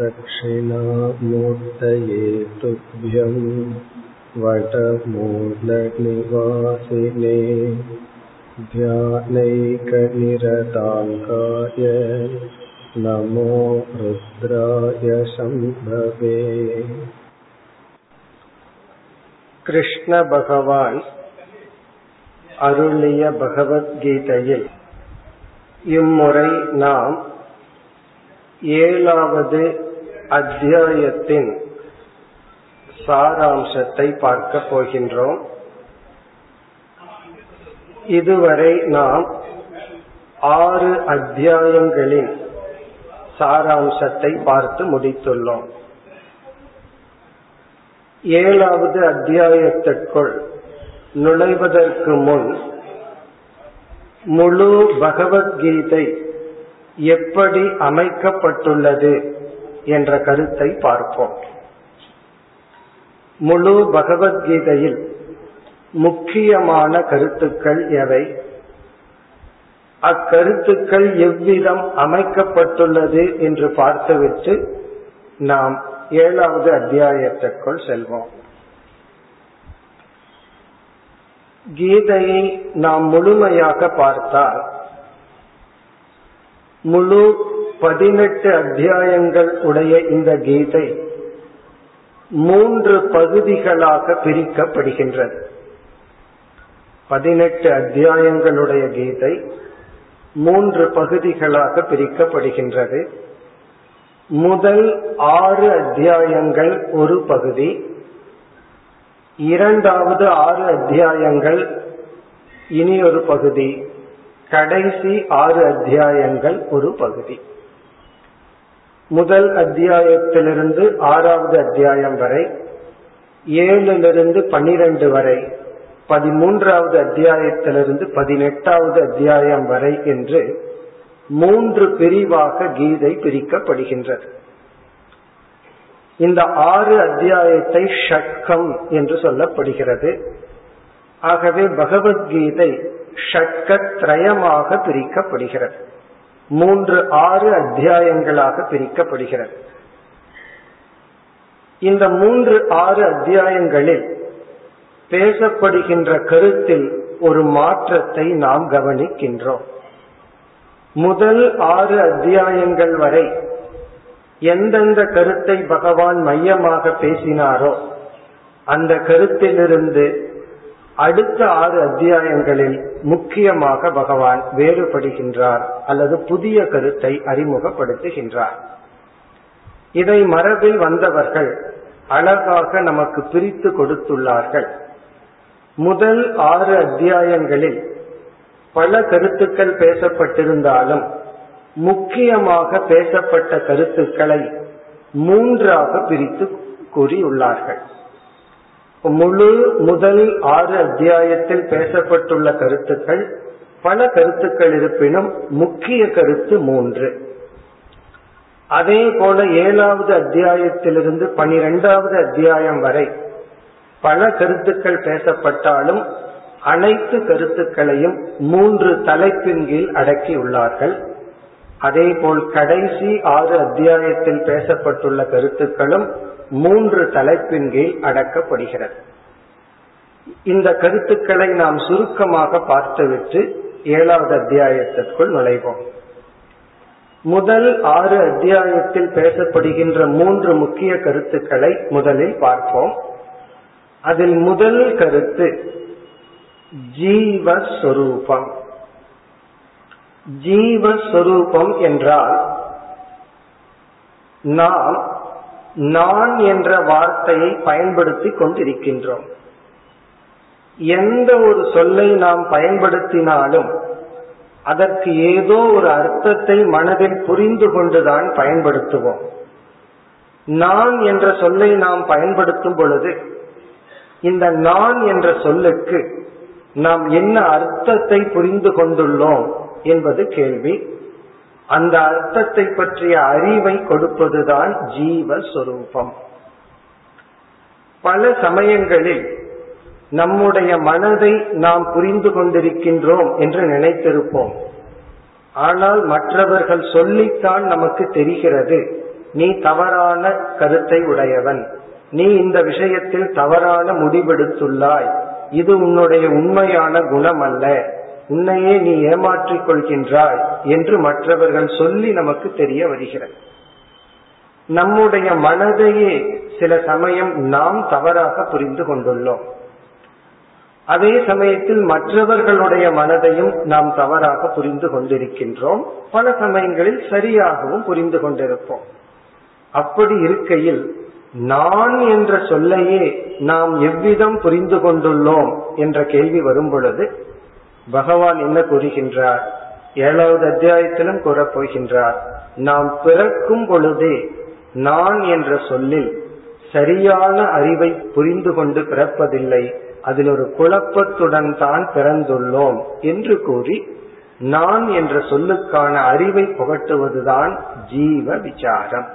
दक्षिणामूर्तये तुभ्यं वटमूलनिवासिने ध्यानैकनिरताङ्काय नमो रुद्राय शम्भवे கிருஷ்ண பகவான் அருளிய பகவத்கீதையில் இம்முறை நாம் ஏழாவது அத்தியாயத்தின் சாராம்சத்தை பார்க்க போகின்றோம். இதுவரை நாம் ஆறு அத்தியாயங்களின் சாராம்சத்தை பார்த்து முடித்துள்ளோம். ஏழாவது அத்தியாயத்திற்குள் நுழைவதற்கு முன் முழு பகவத்கீதை எப்படி அமைக்கப்பட்டுள்ளது? என்ற கருத்தை பார்ப்போம். முழு பகவத்கீதையில் முக்கியமான கருத்துக்கள் எவை? அக்கருத்துக்கள் எவ்விதம் அமைக்கப்பட்டுள்ளது என்று பார்த்துவிட்டு நாம் ஏழாவது அத்தியாயத்திற்குள் செல்வோம். கீதையை நாம் முழுமையாக பார்த்தால் முழு பதினெட்டு அத்தியாயங்கள் உடைய இந்த கீதை மூன்று பகுதிகளாக பிரிக்கப்படுகின்றது. பதினெட்டு அத்தியாயங்களுடைய கீதை மூன்று பகுதிகளாக பிரிக்கப்படுகின்றது. முதல் ஆறு அத்தியாயங்கள் ஒரு பகுதி. இரண்டாவது ஆறு அத்தியாயங்கள் இனி ஒரு பகுதி. கடைசி ஆறு அத்தியாயங்கள் ஒரு பகுதி. முதல் அத்தியாயத்திலிருந்து ஆறாவது அத்தியாயம் வரை ஏழிலிருந்து பனிரெண்டு வரை பதிமூன்றாவது அத்தியாயத்திலிருந்து பதினெட்டாவது அத்தியாயம் வரை என்று மூன்று பிரிவாக கீதை பிரிக்கப்படுகின்றது. இந்த ஆறு அத்தியாயத்தை ஷட்கம் என்று சொல்லப்படுகிறது. ஆகவே பகவத்கீதை ஷட்கத்ரயமாக பிரிக்கப்படுகிறது. மூன்று ஆறு அத்தியாயங்களாக பிரிக்கப்படுகிறது. இந்த மூன்று ஆறு அத்தியாயங்களில் பேசப்படுகின்ற கருத்தில் ஒரு மாற்றத்தை நாம் கவனிக்கின்றோம். முதல் ஆறு அத்தியாயங்கள் வரை எந்தெந்த கருத்தை பகவான் மையமாக பேசினாரோ அந்த கருத்திலிருந்து அடுத்த ஆறு அத்தியாயங்களில் முக்கியமாக பகவான் வேறுபடுகின்றார் அல்லது புதிய கருத்தை அறிமுகப்படுத்துகின்றார். இதை மரபில் வந்தவர்கள் அழகாக நமக்கு பிரித்து கொடுத்துள்ளார்கள். முதல் ஆறு அத்தியாயங்களில் பல கருத்துக்கள் பேசப்பட்டிருந்தாலும் முக்கியமாக பேசப்பட்ட கருத்துக்களை மூன்றாக பிரித்து கூறியுள்ளார்கள். முழு முதல் ஆறு அத்தியாயத்தில் பேசப்பட்டுள்ள கருத்துக்கள் பல கருத்துக்கள் இருப்பினும் முக்கிய கருத்து மூன்று. அதே போல ஏழாவது அத்தியாயத்திலிருந்து பனிரெண்டாவது அத்தியாயம் வரை பல கருத்துக்கள் பேசப்பட்டாலும் அனைத்து கருத்துக்களையும் மூன்று தலைப்பின் கீழ் அடக்கியுள்ளார்கள். அதேபோல் கடைசி ஆறு அத்தியாயத்தில் பேசப்பட்டுள்ள கருத்துக்களும் மூன்று தலைப்பின் கீழ் அடக்கப்படுகிறது. இந்த கருத்துக்களை நாம் சுருக்கமாக பார்த்துவிட்டு ஏழாவது அத்தியாயத்திற்குள் நுழைவோம். முதல் ஆறு அத்தியாயத்தில் பேசப்படுகின்ற மூன்று முக்கிய கருத்துக்களை முதலில் பார்ப்போம். அதில் முதல் கருத்து ஜீவஸ்வரூபம். ஜீவஸ்வரூபம் என்றால் நாம் நான் என்ற வார்த்தையை பயன்படுத்தி கொண்டிருக்கின்றோம். எந்த ஒரு சொல்லை நாம் பயன்படுத்தினாலும் அதற்கு ஏதோ ஒரு அர்த்தத்தை மனதில் புரிந்து கொண்டுதான் பயன்படுத்துவோம். நான் என்ற சொல்லை நாம் பயன்படுத்தும் பொழுது இந்த நான் என்ற சொல்லுக்கு நாம் என்ன அர்த்தத்தை புரிந்து கொண்டுள்ளோம் என்பது கேள்வி. அந்த அர்த்தத்தை பற்றிய அறிவை கொடுப்பதுதான் ஜீவஸ்வரூபம். பல சமயங்களில் நம்முடைய மனதை நாம் புரிந்து கொண்டிருக்கின்றோம் என்று நினைத்திருப்போம். ஆனால் மற்றவர்கள் சொல்லித்தான் நமக்கு தெரிகிறது நீ தவறான கருத்தை உடையவன். நீ இந்த விஷயத்தில் தவறான முடிவெடுத்துள்ளாய். இது உன்னுடைய உண்மையான குணம் அல்ல உன்னையே நீ ஏமாற்றிக் கொள்கின்றாய் என்று மற்றவர்கள் சொல்லி நமக்கு தெரிய வருகிறது. நம்முடைய மனதையே சில சமயம் நாம் தவறாக புரிந்து கொண்டுள்ளோம். அதே சமயத்தில் மற்றவர்களுடைய மனதையும் நாம் தவறாக புரிந்து கொண்டிருக்கின்றோம். பல சமயங்களில் சரியாகவும் புரிந்து கொண்டிருப்போம். அப்படி இருக்கையில் நான் என்ற சொல்லையே நாம் எவ்விதம் புரிந்து கொண்டுள்ளோம் என்ற கேள்வி வரும் பொழுது பகவான் என்ன கூறுகின்றார்? ஏழாவது அத்தியாயத்திலும் கூறப்போகின்றார் நாம் பிறக்கும் பொழுதே நான் என்ற சொல்லில் சரியான அறிவை புரிந்து கொண்டு பிறப்பதில்லை. அதில் ஒரு குழப்பத்துடன் தான் பிறந்துள்ளோம் என்று கூறி நான் என்ற சொல்லுக்கான அறிவை புகட்டுவதுதான் ஜீவ விசாரம்.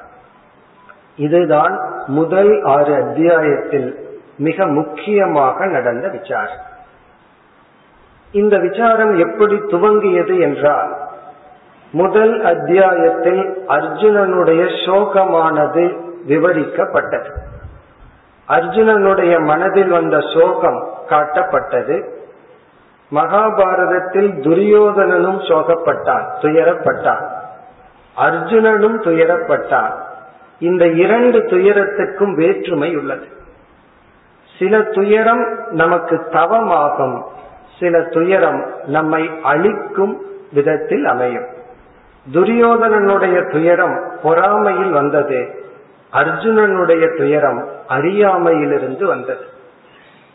இதுதான் முதல் ஆறு அத்தியாயத்தில் மிக முக்கியமாக நடந்த விசாரம். இந்த விசாரம் எப்படி துவங்கியது என்றால் முதல் அத்தியாயத்தில் அர்ஜுனனுடைய சோகமானது விவரிக்கப்பட்டது. அர்ஜுனனுடைய மனதில் வந்த சோகம் காட்டப்பட்டது. மகாபாரதத்தில் துரியோதனனும் சோகப்பட்டான் துயரப்பட்டான். அர்ஜுனனும் துயரப்பட்டான். இந்த இரண்டு துயரத்துக்கும் வேற்றுமை உள்ளது. சில துயரம் நமக்கு தவமாகும் சில துயரம் நம்மை அழிக்கும் விதத்தில் அமையும். துரியோதனனுடைய துயரம் பொறாமையில் வந்தது. அர்ஜுனனுடைய துயரம் அறியாமையிலிருந்து வந்தது.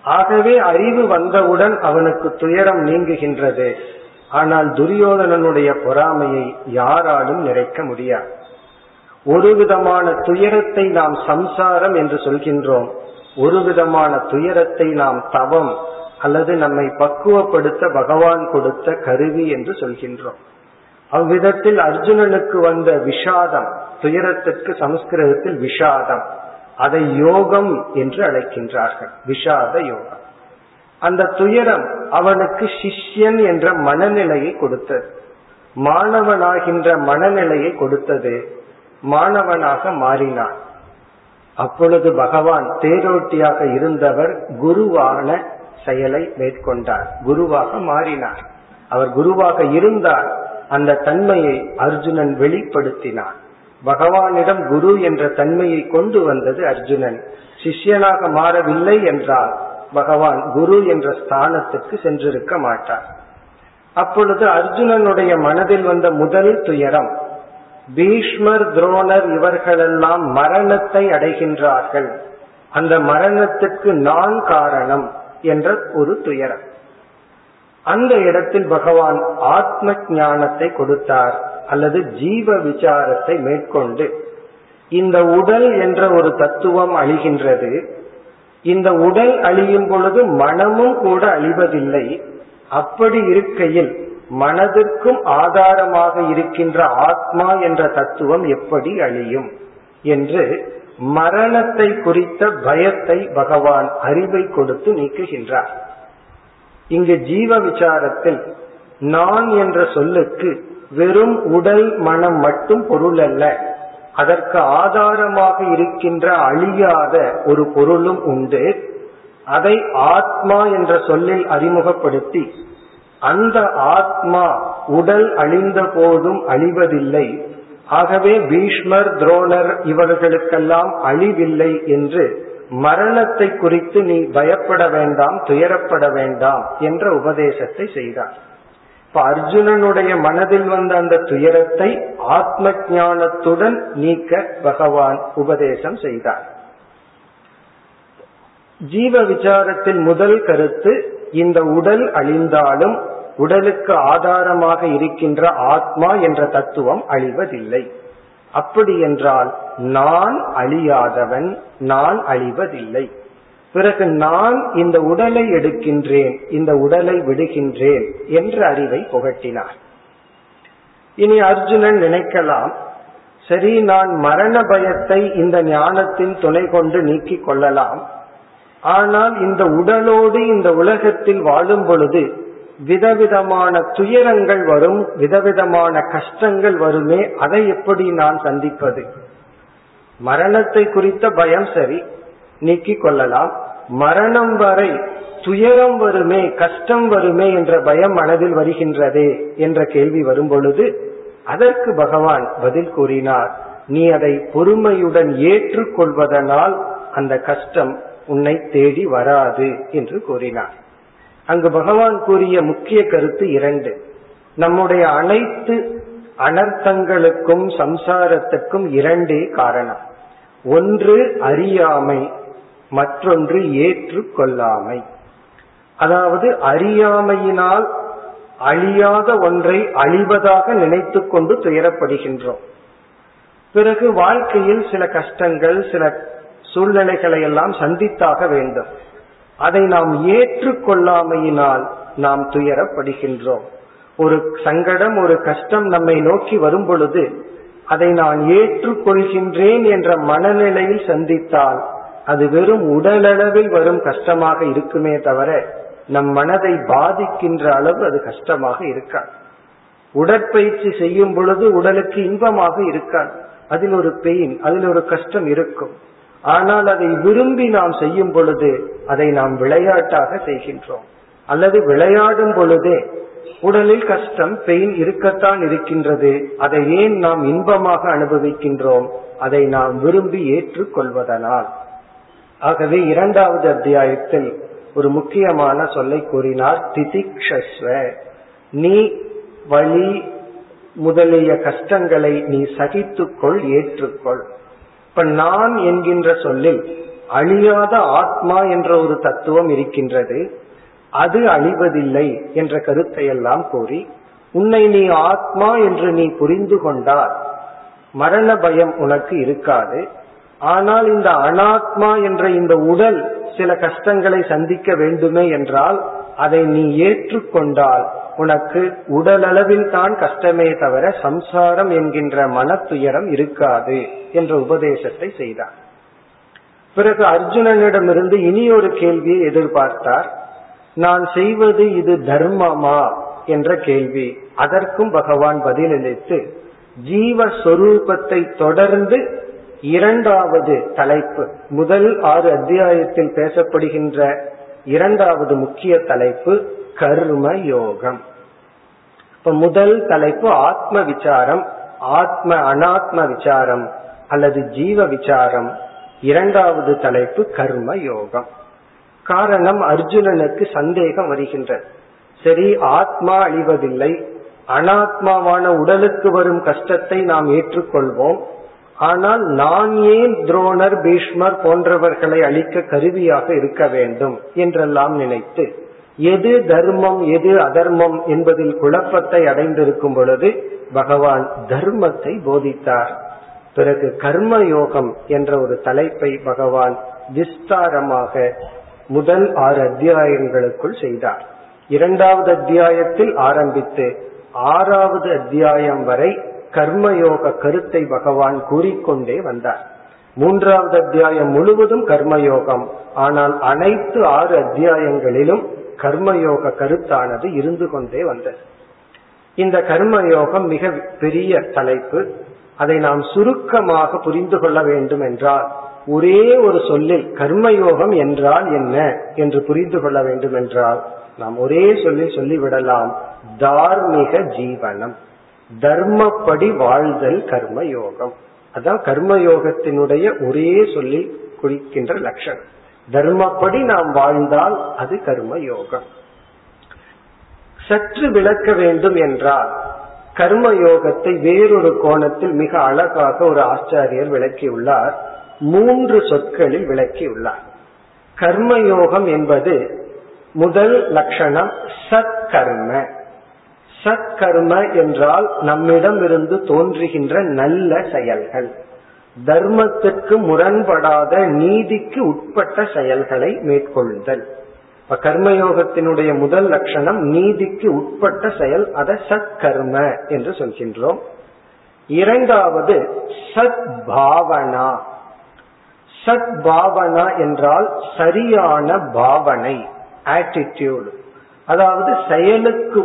ஆகவே அறிவு வந்தவுடன் அவனுக்கு துயரம் நீங்குகின்றது. ஆனால் துரியோதனனுடைய பொறாமையை யாராலும் நிறைக்க முடியாது. ஒரு விதமான துயரத்தை நாம் சம்சாரம் என்று சொல்கின்றோம். ஒரு விதமான துயரத்தை நாம் தவம் அல்லது நம்மை பக்குவப்படுத்த பகவான் கொடுத்த கருவி என்று சொல்கின்றோம். அவ்விதத்தில் அர்ஜுனனுக்கு வந்த விஷாதம் துயரத்திற்கு சமஸ்கிருதத்தில் விஷாதம் அதை யோகம் என்று அழைக்கின்றார்கள். விஷாத யோகம். அந்த துயரம் அவனுக்கு சிஷ்யன் என்ற மனநிலையை கொடுத்தது. மாணவனாகின்ற மனநிலையை கொடுத்தது. மாணவனாக மாறினான். அப்பொழுது பகவான் தேரோட்டியாக இருந்தவர் குருவான செயலை மேற்கொண்டார். குருவாக மாறினார். அவர் குருவாக இருந்தார். அந்த தன்மையை அர்ஜுனன் வெளிப்படுத்தினார். பகவானிடம் குரு என்ற தன்மையை கொண்டு வந்தது அர்ஜுனன். சிஷ்யனாக மாறவில்லை என்றால் பகவான் குரு என்ற ஸ்தானத்துக்கு சென்றிருக்க மாட்டார். அப்பொழுது அர்ஜுனனுடைய மனதில் வந்த முதல் துயரம் பீஷ்மர் துரோணர் இவர்களெல்லாம் மரணத்தை அடைகின்றார்கள். அந்த மரணத்துக்கு நான் காரணம். என்ற ஒரு துயரம். அந்த இடத்தில் பகவான் ஆத்ம ஞானத்தை கொடுத்தார் அல்லது ஜீவ விசாரத்தை மேற்கொண்டு இந்த உடல் என்ற ஒரு தத்துவம் அழிகின்றது. இந்த உடல் அழியும் பொழுது மனமும் கூட அழிவதில்லை. அப்படி இருக்கையில் மனதிற்கும் ஆதாரமாக இருக்கின்ற ஆத்மா என்ற தத்துவம் எப்படி அழியும் என்று மரணத்தை குறித்த பயத்தை பகவான் அறிவை கொடுத்து நீக்குகின்றார். இங்கு ஜீவ விசாரத்தில் நான் என்ற சொல்லுக்கு வெறும் உடல் மனம் மட்டும் பொருள் அல்ல. அதற்கு ஆதாரமாக இருக்கின்ற அழியாத ஒரு பொருளும் உண்டு. அதை ஆத்மா என்ற சொல்லில் அறிமுகப்படுத்தி அந்த ஆத்மா உடல் அழிந்த போதும் அழிவதில்லை. ஆகவே பீஷ்மர் துரோணர் இவர்களுக்கெல்லாம் அழிவில்லை என்று மரணத்தை குறித்து நீ பயப்பட வேண்டாம் துயரப்பட வேண்டாம் என்ற உபதேசத்தை செய்தார். இப்ப அர்ஜுனனுடைய மனதில் வந்த அந்த துயரத்தை ஆத்ம ஞானத்துடன் நீக்க பகவான் உபதேசம் செய்தார். ஜீவ விசாரத்தில் முதல் கருத்து இந்த உடல் அழிந்தாலும் உடலுக்கு ஆதாரமாக இருக்கின்ற ஆத்மா என்ற தத்துவம் அழிவதில்லை. அப்படி என்றால் நான் அழியாதவன் நான் அழிவதில்லை. பிறகு நான் இந்த உடலை எடுக்கின்றேன் இந்த உடலை விடுகின்றேன் என்ற அறிவை புகட்டினார். இனி அர்ஜுனன் நினைக்கலாம் சரி நான் மரண பயத்தை இந்த ஞானத்தின் துணை கொண்டு நீக்கிக் கொள்ளலாம். ஆனால் இந்த உடலோடு இந்த உலகத்தில் வாழும் பொழுது விதவிதமான துயரங்கள் வரும் விதவிதமான கஷ்டங்கள் வருமே அதை எப்படி நான் சந்திப்பது? மரணத்தை குறித்த பயம் சரி நீக்கிக் கொள்ளலாம். மரணம் வரை துயரம் வருமே கஷ்டம் வருமே என்ற பயம் மனதில் வருகின்றதே என்ற கேள்வி வரும் பொழுது அதற்கு பகவான் பதில் கூறினார் நீ அதை பொறுமையுடன் ஏற்றுக்கொள்வதனால் அந்த கஷ்டம் உன்னை தேடி வராது என்று கூறினார். அங்கு பகவான் கூறிய முக்கிய கருத்து இரண்டு. நம்முடைய அனைத்து அனர்த்தங்களுக்கும் சம்சாரத்துக்கும் இரண்டே காரணம். ஒன்று அறியாமை மற்றொன்று ஏற்றுக்கொள்ளாமை. அதாவது அறியாமையினால் அழியாத ஒன்றை அழிவதாக நினைத்து கொண்டு துயரப்படுகின்றோம். பிறகு வாழ்க்கையில் சில கஷ்டங்கள் சில சூழ்நிலைகளை எல்லாம் சந்தித்தாக வேண்டும். அதை நாம் ஏற்றுக்கொள்ளாமையினால் நாம் துயரப்படுகின்றோம். ஒரு சங்கடம் ஒரு கஷ்டம் நம்மை நோக்கி வரும் பொழுது அதை நான் ஏற்றுக்கொள்கின்றேன் என்ற மனநிலையில் சந்தித்தால் அது வெறும் உடலளவில் வரும் கஷ்டமாக இருக்குமே தவிர நம் மனதை பாதிக்கின்ற அளவு அது கஷ்டமாக இருக்காது. உடற்பயிற்சி செய்யும் பொழுது உடலுக்கு இன்பமாக இருக்காது. அதில் ஒரு பெயின் அதில் ஒரு கஷ்டம் இருக்கும். ஆனால் அதை விரும்பி நாம் செய்யும் பொழுது அதை நாம் விளையாட்டாக செய்கின்றோம். அல்லது விளையாடும் பொழுதே உடலில் கஷ்டம் பெயின் இருக்கத்தான் இருக்கின்றது. அதை ஏன் நாம் இன்பமாக அனுபவிக்கின்றோம்? அதை நாம் விரும்பி ஏற்றுக்கொள்வதனால். ஆகவே இரண்டாவது அத்தியாயத்தில் ஒரு முக்கியமான சொல்லை கூறினார். திதிக்ஷஸ்வ. நீ வழி முதலிய கஷ்டங்களை நீ சகித்துக்கொள் ஏற்றுக்கொள். இப்ப நான் என்கின்ற சொல்லில் அழியாத ஆத்மா என்ற ஒரு தத்துவம் இருக்கின்றது. அது அழிவதில்லை என்ற கருத்தை எல்லாம் கூறி உன்னை நீ ஆத்மா என்று நீ புரிந்து கொண்டால் மரண பயம் உனக்கு இருக்காது. ஆனால் இந்த அனாத்மா என்ற இந்த உடல் சில கஷ்டங்களை சந்திக்க வேண்டுமே என்றால் அதை நீ ஏற்றுக்கொண்டால் உனக்கு உடலளவில் தான் கஷ்டமே தவிர சம்சாரம் என்கின்ற மனத்துயரம் இருக்காது என்ற உபதேசத்தை செய்தார். பிறகு அர்ஜுனனிடமிருந்து இனி ஒரு கேள்வியை எதிர்பார்த்தார். நான் செய்வது இது தர்மமா என்ற கேள்வி. அதற்கும் பகவான் பதிலளித்து ஜீவஸ்வரூபத்தை தொடர்ந்து இரண்டாவது தலைப்பு முதல் ஆறு அத்தியாயத்தில் பேசப்படுகின்ற இரண்டாவது முக்கிய தலைப்பு கர்ம யோகம் இப்ப முதல் தலைப்பு ஆத்ம விசாரம் ஆத்ம அனாத்ம விசாரம் அல்லது ஜீவ விசாரம் இரண்டாவது தலைப்பு கர்ம யோகம் காரணம் அர்ஜுனனுக்கு சந்தேகம் வருகின்றது சரி ஆத்மா அழிவதில்லை. அனாத்மாவான உடலுக்கு வரும் கஷ்டத்தை நாம் ஏற்றுக்கொள்வோம். ஆனால் நான் ஏன் துரோணர் பீஷ்மர் போன்றவர்களை அழிக்க கருவியாக இருக்க வேண்டும் என்றெல்லாம் நினைத்து எது தர்மம் எது அதர்மம் என்பதில் குழப்பத்தை அடைந்திருக்கும் பொழுது பகவான் தர்மத்தை போதித்தார். பிறகு கர்ம யோகம் என்ற ஒரு தலைப்பை பகவான் விஸ்தாரமாக முதல் ஆறு அத்தியாயங்களுக்குள் செய்தார். இரண்டாவது அத்தியாயத்தில் ஆரம்பித்து ஆறாவது அத்தியாயம் வரை கர்மயோக கருத்தை பகவான் கூறிக்கொண்டே வந்தார். மூன்றாவது அத்தியாயம் முழுவதும் கர்மயோகம். ஆனால் அனைத்து ஆறு அத்தியாயங்களிலும் கர்மயோக கருத்தானது இருந்து கொண்டே வந்தது. இந்த கர்மயோகம் மிக பெரிய தலைப்பு. அதை நாம் சுருக்கமாக புரிந்து கொள்ள வேண்டும் என்றால் ஒரே ஒரு சொல்லில் கர்மயோகம் என்றால் என்ன என்று புரிந்து கொள்ள வேண்டும் என்றால் நாம் ஒரே சொல்லில் சொல்லிவிடலாம் தார்மீக ஜீவனம். தர்மப்படி வாழ்தல் கர்மயோகம். அதான் கர்மயோகத்தினுடைய ஒரே சொல்லில் குறிக்கின்ற லட்சணம். தர்மப்படி நாம் வாழ்ந்தால் அது கர்மயோகம். சற்று விளக்க வேண்டும் என்றால் கர்மயோகத்தை வேறொரு கோணத்தில் மிக அழகாக ஒரு ஆச்சாரியர் விளக்கியுள்ளார். மூன்று சொற்களில் விளக்கியுள்ளார். கர்மயோகம் என்பது முதல் லட்சணம் சத்கர்ம. சத்கர்ம என்றால் நம்மிடம் இருந்து தோன்றுகின்ற நல்ல செயல்கள். தர்மத்திற்கு முரண்படாத நீதிக்கு உட்பட்ட செயல்களை மேற்கொள்ளுதல். இப்ப கர்மயோகத்தினுடைய முதல் லட்சணம் நீதிக்கு உட்பட்ட செயல் அதை சத்கர்ம என்று சொல்கின்றோம். இரண்டாவது சத் பாவனா சத் பாவனா என்றால் சரியான பாவனை ஆட்டிடியூடு அதாவது செயலுக்கு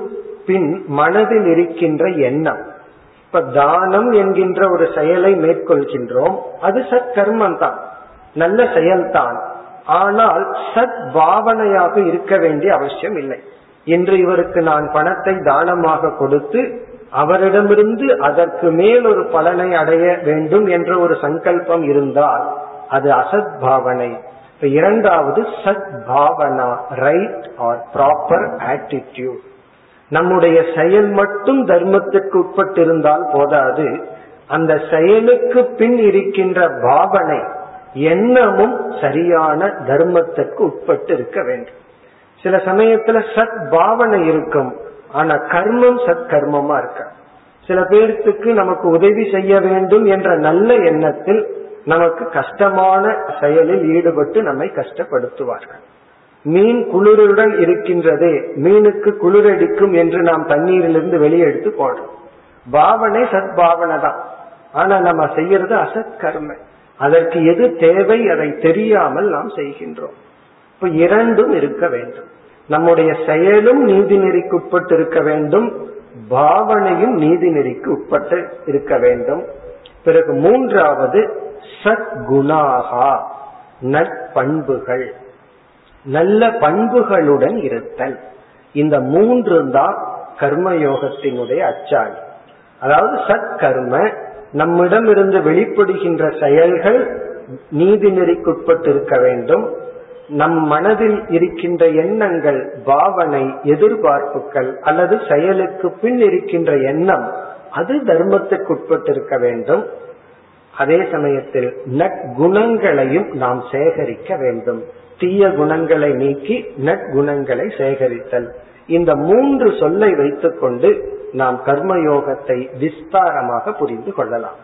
பின் மனதில் இருக்கின்ற எண்ணம். இப்ப தானம் என்கின்ற ஒரு செயலை மேற்கொள்கின்றோம். அது சத்கர்மம் தான் நல்ல செயல்தான். ஆனால் சத் பாவனையாக இருக்க வேண்டிய அவசியம் இல்லை. இன்று இவருக்கு நான் பணத்தை தானமாக கொடுத்து அவரிடமிருந்து அதற்கு மேல் ஒரு பலனை அடைய வேண்டும் என்ற ஒரு சங்கல்பம் இருந்தால் அது அசத் பாவனை இரண்டாவது சத் பாவனா ரைட் ஆர் ப்ராப்பர் ஆட்டிடியூட் நம்முடைய செயல் மட்டும் தர்மத்திற்கு உட்பட்டிருந்தால் போதாது. அந்த செயலுக்கு பின் இருக்கின்ற பாவனை எண்ணமும் சரியான தர்மத்திற்கு உட்பட்டு இருக்க வேண்டும். சில சமயத்துல சத் பாவனை இருக்கும். ஆனா கர்மம் சத் கர்மமா இருக்க. சில பேர்த்துக்கு நமக்கு உதவி செய்ய வேண்டும் என்ற நல்ல எண்ணத்தில் நமக்கு கஷ்டமான செயலில் ஈடுபட்டு நம்மை கஷ்டப்படுத்துவார்கள். மீன் குளிருடன் இருக்கின்றதே மீனுக்கு குளிரடிக்கும் என்று நாம் தண்ணீரிலிருந்து வெளியே எடுத்து போடுறோம். பாவனை சத் பாவனை தான் ஆனா நம்ம செய்யறது அசத் கர்ம. அதற்கு எது தேவை அதை தெரியாமல் நாம் செய்கின்றோம். இப்ப இரண்டும் இருக்க வேண்டும். நம்முடைய செயலும் நீதி நெறிக்கு உட்பட்டு இருக்க வேண்டும். பாவனையும் நீதி நெறிக்கு உட்பட்டு இருக்க வேண்டும். பிறகு மூன்றாவது சத்குணாகா நற்பண்புகள். நல்ல பண்புகளுடன் இருத்தல். இந்த மூன்று தான் கர்மயோகத்தினுடைய அச்சாணி. அதாவது சத்கர்ம நம்மிடமிருந்து வெளிப்படுகின்ற செயல்கள் நீதிநெறிக்குட்பட்டு இருக்க வேண்டும். நம் மனதில் இருக்கின்ற எண்ணங்கள் பாவனை எதிர்பார்ப்புகள் அல்லது செயலுக்கு பின் இருக்கின்ற எண்ணம் அது தர்மத்துக்குட்பட்டு இருக்க வேண்டும். அதே சமயத்தில் நற்குணங்களையும் நாம் சேகரிக்க வேண்டும். தீய குணங்களை நீக்கி நற்குணங்களை சேகரித்தல். இந்த மூன்று சொல்லை வைத்துக்கொண்டு நாம் கர்மயோகத்தை விஸ்தாரமாக புரிந்து கொள்ளலாம்.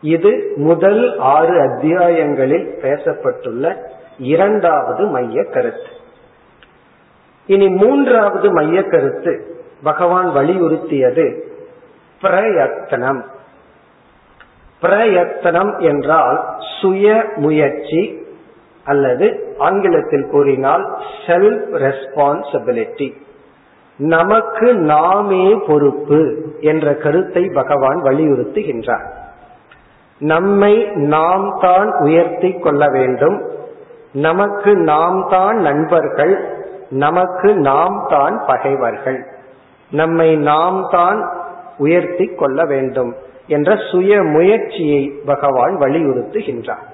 இது முதல் ஆறு அத்தியாயங்களில் பேசப்பட்டுள்ள இரண்டாவது மைய கருத்து. இனி மூன்றாவது மைய கருத்து பகவான் வலியுறுத்தியது பிரயத்தனம். பிரயத்தனம் என்றால் சுய முயற்சி அல்லது ஆங்கிலத்தில் கூறினால் செல்ஃப் ரெஸ்பான்சிபிலிட்டி நமக்கு நாமே பொறுப்பு என்ற கருத்தை பகவான் வலியுறுத்துகின்றார். நம்மை நாம் தான் உயர்த்தி கொள்ள வேண்டும். நமக்கு நாம் தான் நண்பர்கள். நமக்கு நாம் தான் பகைவர்கள். நம்மை நாம் தான் உயர்த்தி கொள்ள வேண்டும் என்ற சுய முயற்சியை பகவான் வலியுறுத்துகின்றார்.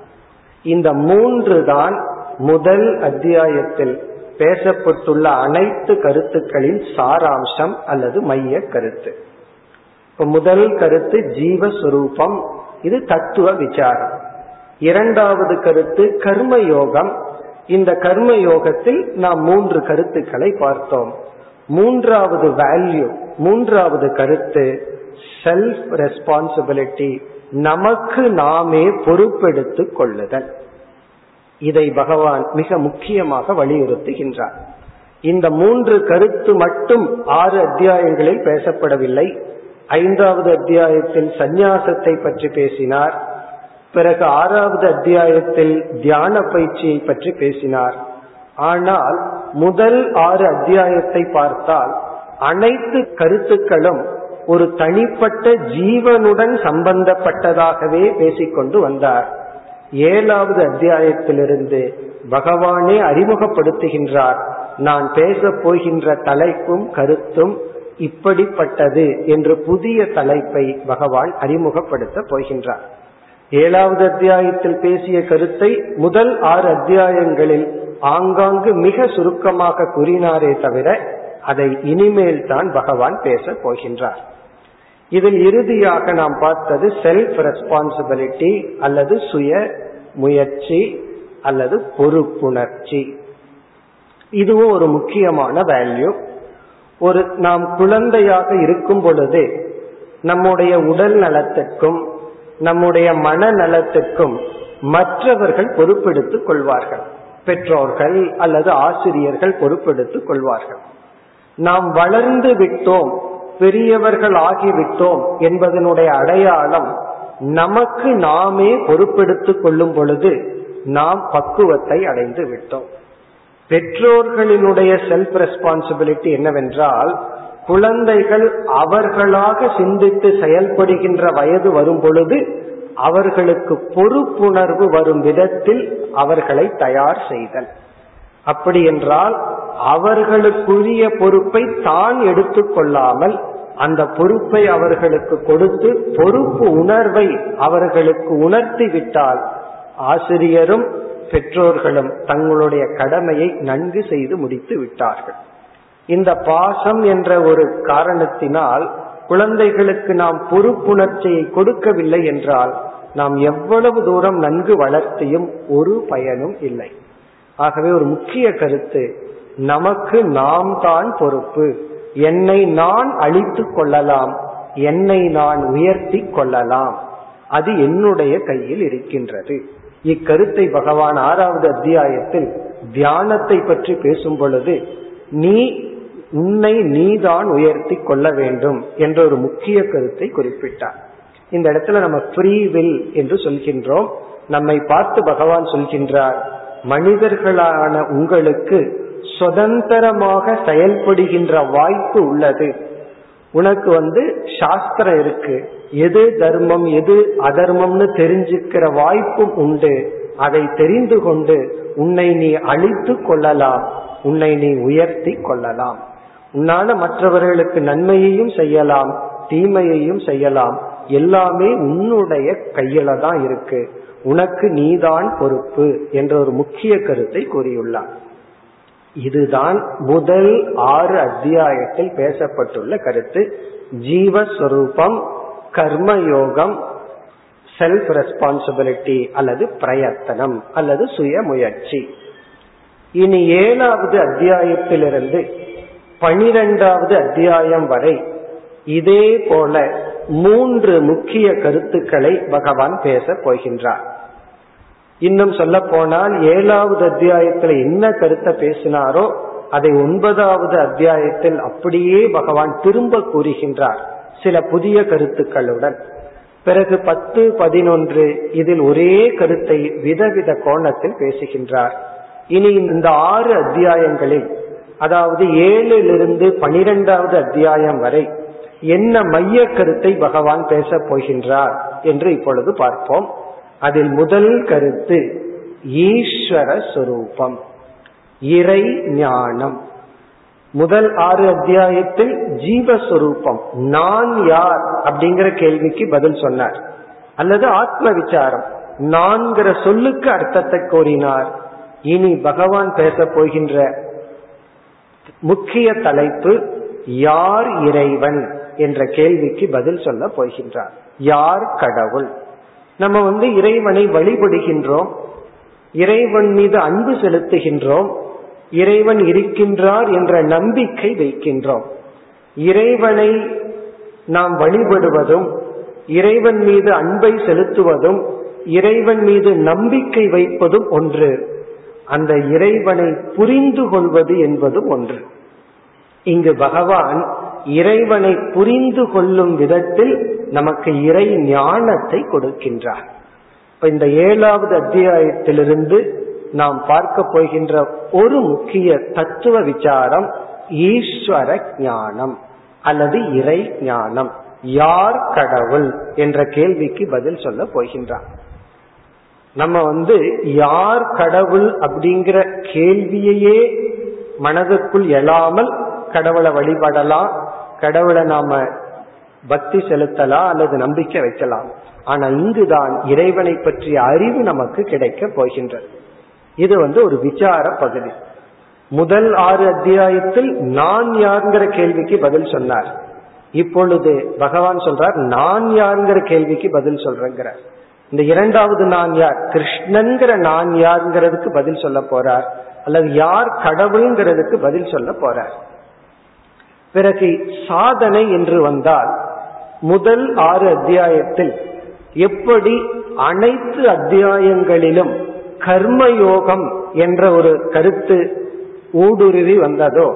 இந்த மூன்று தான் முதல் அத்தியாயத்தில் பேசப்பட்டுள்ள அனைத்து கருத்துக்களின் சாராம்சம் அல்லது மைய கருத்து. இப்ப முதல் கருத்து ஜீவஸ்வரூபம் இது தத்துவ விசாரம். இரண்டாவது கருத்து கர்ம யோகம் இந்த கர்ம யோகத்தில் நாம் மூன்று கருத்துக்களை பார்த்தோம். மூன்றாவது வேல்யூ மூன்றாவது கருத்து செல்ஃப் ரெஸ்பான்சிபிலிட்டி நமக்கு நாமே பொறுப்பெடுத்துக் கொள்ளுதல். இதை பகவான் மிக முக்கியமாக வலியுறுத்துகின்றார். இந்த மூன்று கருத்து மட்டும் ஆறு அத்தியாயங்களில் பேசப்படவில்லை. ஐந்தாவது அத்தியாயத்தில் சந்நியாசத்தை பற்றி பேசினார். பிறகு ஆறாவது அத்தியாயத்தில் தியான பயிற்சியை பற்றி பேசினார். ஆனால் முதல் ஆறு அத்தியாயத்தை பார்த்தால் அனைத்து கருத்துக்களும் ஒரு தனிப்பட்ட ஜீவனுடன் சம்பந்தப்பட்டதாகவே பேசிக்கொண்டு வந்தார். ஏழாவது அத்தியாயத்திலிருந்து பகவானே அறிமுகப்படுத்துகின்றார். நான் பேசப் போகின்ற தலைப்பும் கருத்தும் இப்படிப்பட்டது என்று புதிய தலைப்பை பகவான் அறிமுகப்படுத்த போகின்றார். ஏழாவது அத்தியாயத்தில் பேசிய கருத்தை முதல் ஆறு அத்தியாயங்களில் ஆங்காங்கு மிக சுருக்கமாக கூறினாரே தவிர அதை இனிமேல் தான் பகவான் பேச போகின்றார். இதில் இறுதியாக நாம் பார்த்தது செல்ஃப் ரெஸ்பான்சிபிலிட்டி அல்லது சுய முயற்சி அல்லது பொறுப்புணர்ச்சி. இதுவும் ஒரு முக்கியமான வேல்யூ ஒரு நாம் குழந்தையாக இருக்கும் பொழுது நம்முடைய உடல் நலத்துக்கும் நம்முடைய மன நலத்துக்கும் மற்றவர்கள் பொறுப்பெடுத்துக் கொள்வார்கள். பெற்றோர்கள் அல்லது ஆசிரியர்கள் பொறுப்பெடுத்துக் கொள்வார்கள். நாம் வளர்ந்து விட்டோம் பெரியவர்கள் ஆகிவிட்டோம் என்பதனுடைய அடையாளம் நமக்கு நாமே பொறுப்பெடுத்துக் கொள்ளும் பொழுது நாம் பக்குவத்தை அடைந்து விட்டோம். பெற்றோர்களினுடைய செல்ஃப் ரெஸ்பான்சிபிலிட்டி என்னவென்றால் குழந்தைகள் அவர்களாக சிந்தித்து செயல்படுகின்ற வயது வரும் பொழுது அவர்களுக்கு பொறுப்புணர்வு வரும் விதத்தில் அவர்களை தயார் செய்தல். அப்படி என்றால் அவர்களுக்குரிய பொறுப்பை தான் எடுத்துக்கொள்ளாமல் அந்த பொறுப்பை அவர்களுக்கு கொடுத்து பொறுப்பு உணர்வை அவர்களுக்கு உணர்த்தி விட்டால் ஆசிரியரும் பெற்றோர்களும் தங்களுடைய கடமையை நன்கு செய்து முடித்து விட்டார்கள். இந்த பாசம் என்ற ஒரு காரணத்தினால் குழந்தைகளுக்கு நாம் பொறுப்புணர்ச்சியை கொடுக்கவில்லை என்றால் நாம் எவ்வளவு தூரம் நன்கு வளர்த்தியும் ஒரு பயனும் இல்லை. ஆகவே ஒரு முக்கிய கருத்து நமக்கு நாம் தான் பொறுப்பு. என்னை நான் அழித்துக் கொள்ளலாம் என்னை நான் உயர்த்தி கொள்ளலாம். அது என்னுடைய கையில் இருக்கின்றது. இக்கருத்தை பகவான் ஆறாவது அத்தியாயத்தில் தியானத்தை பற்றி பேசும் பொழுது நீ உன்னை நீதான் உயர்த்தி கொள்ள வேண்டும் என்ற ஒரு முக்கிய கருத்தை குறிப்பிட்டார். இந்த இடத்துல நம்ம ஃப்ரீ வில் என்று சொல்கின்றோம். நம்மை பார்த்து பகவான் சொல்கின்றார் மனிதர்களான உங்களுக்கு சுதந்திரமாக செயல்படுகின்ற வாய்ப்பு உள்ளது. உனக்கு வந்து சாஸ்திரம் இருக்கு. எது தர்மம் எது அதர்மம்னு தெரிஞ்சுக்கிற வாய்ப்பும் உண்டு. அதை தெரிந்து கொண்டு உன்னை நீ அழித்து கொள்ளலாம். உன்னை நீ உயர்த்தி கொள்ளலாம். உன்னால மற்றவர்களுக்கு நன்மையையும் செய்யலாம் தீமையையும் செய்யலாம். எல்லாமே உன்னுடைய கையில தான் இருக்கு. உனக்கு நீதான் பொறுப்பு என்ற ஒரு முக்கிய கருத்தை கூறியுள்ளார். இதுதான் முதல் ஆறு அத்தியாயத்தில் பேசப்பட்டுள்ள கருத்து. ஜீவஸ்வரூபம் கர்மயோகம் செல்ஃப் ரெஸ்பான்சிபிலிட்டி அல்லது பிரயத்தனம் அல்லது சுய முயற்சி இனி ஏழாவது அத்தியாயத்திலிருந்து பனிரெண்டாவது அத்தியாயம் வரை இதே போல மூன்று முக்கிய கருத்துக்களை பகவான் பேச போகின்றார். இன்னும் சொல்ல போனால் ஏழாவது அத்தியாயத்தில் என்ன கருத்தை பேசினாரோ அதை ஒன்பதாவது அத்தியாயத்தில் அப்படியே பகவான் திரும்ப கூறுகின்றார் சில புதிய கருத்துக்களுடன். பிறகு பத்து பதினொன்று இதில் ஒரே கருத்தை விதவித கோணத்தில் பேசுகின்றார். இனி இந்த ஆறு அத்தியாயங்களில் அதாவது ஏழிலிருந்து பனிரெண்டாவது அத்தியாயம் வரை என்ன மைய கருத்தை பகவான் பேசப் போகின்றார் என்று இப்பொழுது பார்ப்போம். அதில் முதல் கருத்து ஈஸ்வர சுரூபம் இறை ஞானம். முதல் ஆறு அத்தியாயத்தில் ஜீவஸ்வரூபம் நான் யார் அப்படிங்கிற கேள்விக்கு பதில் சொன்னார். அல்லது ஆத்ம விசாரம் நான்கிற சொல்லுக்கு அர்த்தத்தை கோரினார். இனி பகவான் பேச போகின்ற முக்கிய தலைப்பு யார் இறைவன் என்ற கேள்விக்கு பதில் சொல்ல போகின்றார். யார் கடவுள்? நம்ம வந்து இறைவனை வழிபடுகின்றோம். இறைவன் மீது அன்பு செலுத்துகின்றோம். இறைவன் இருக்கின்றார் என்ற நம்பிக்கை வைக்கின்றோம். இறைவனை நாம் வழிபடுவதும் இறைவன் மீது அன்பை செலுத்துவதும் இறைவன் மீது நம்பிக்கை வைப்பதும் ஒன்று. அந்த இறைவனை புரிந்து கொள்வது என்பதும் ஒன்று. இங்கு பகவான் இறைவனை புரிந்து கொள்ளும் விதத்தில் நமக்கு இறை ஞானத்தை கொடுக்கின்றார். இப்ப இந்த ஏழாவது அத்தியாயத்திலிருந்து நாம் பார்க்க போகின்ற ஒரு முக்கிய தத்துவ விசாரம் ஈஸ்வர ஞானம் அல்லது இறை ஞானம். யார் கடவுள் என்ற கேள்விக்கு பதில் சொல்ல போகின்றார். நம்ம வந்து யார் கடவுள் அப்படிங்கிற கேள்வியையே மனதுக்குள் எழாமல் கடவுளை வழிபடலாம் கடவுளை நாம பக்தி செலுத்தலாம் அல்லது நம்பிக்கை வைக்கலாம் ஆனா இங்குதான் இறைவனை பற்றிய அறிவு நமக்கு கிடைக்க போகின்றது. இது வந்து ஒரு விசார பகுதி. முதல் ஆறு அத்தியாயத்தில் நான் யாருங்கிற கேள்விக்கு பதில் சொன்னார். இப்பொழுது பகவான் சொல்றார் நான் யாருங்கிற கேள்விக்கு பதில் சொல்றேங்கிறார். இந்த இரண்டாவது நான் யார்? கிருஷ்ணன்கிற நான் யாருங்கிறதுக்கு பதில் சொல்ல போறார். அல்லது யார் கடவுள்ங்கிறதுக்கு பதில் சொல்ல போறார். பிறகு சாதனை என்று வந்தால் முதல் ஆறு அத்தியாயத்தில் எப்படி அனைத்து அத்தியாயங்களிலும் கர்மயோகம் என்ற ஒரு கருத்து ஊடுருவி வந்ததோ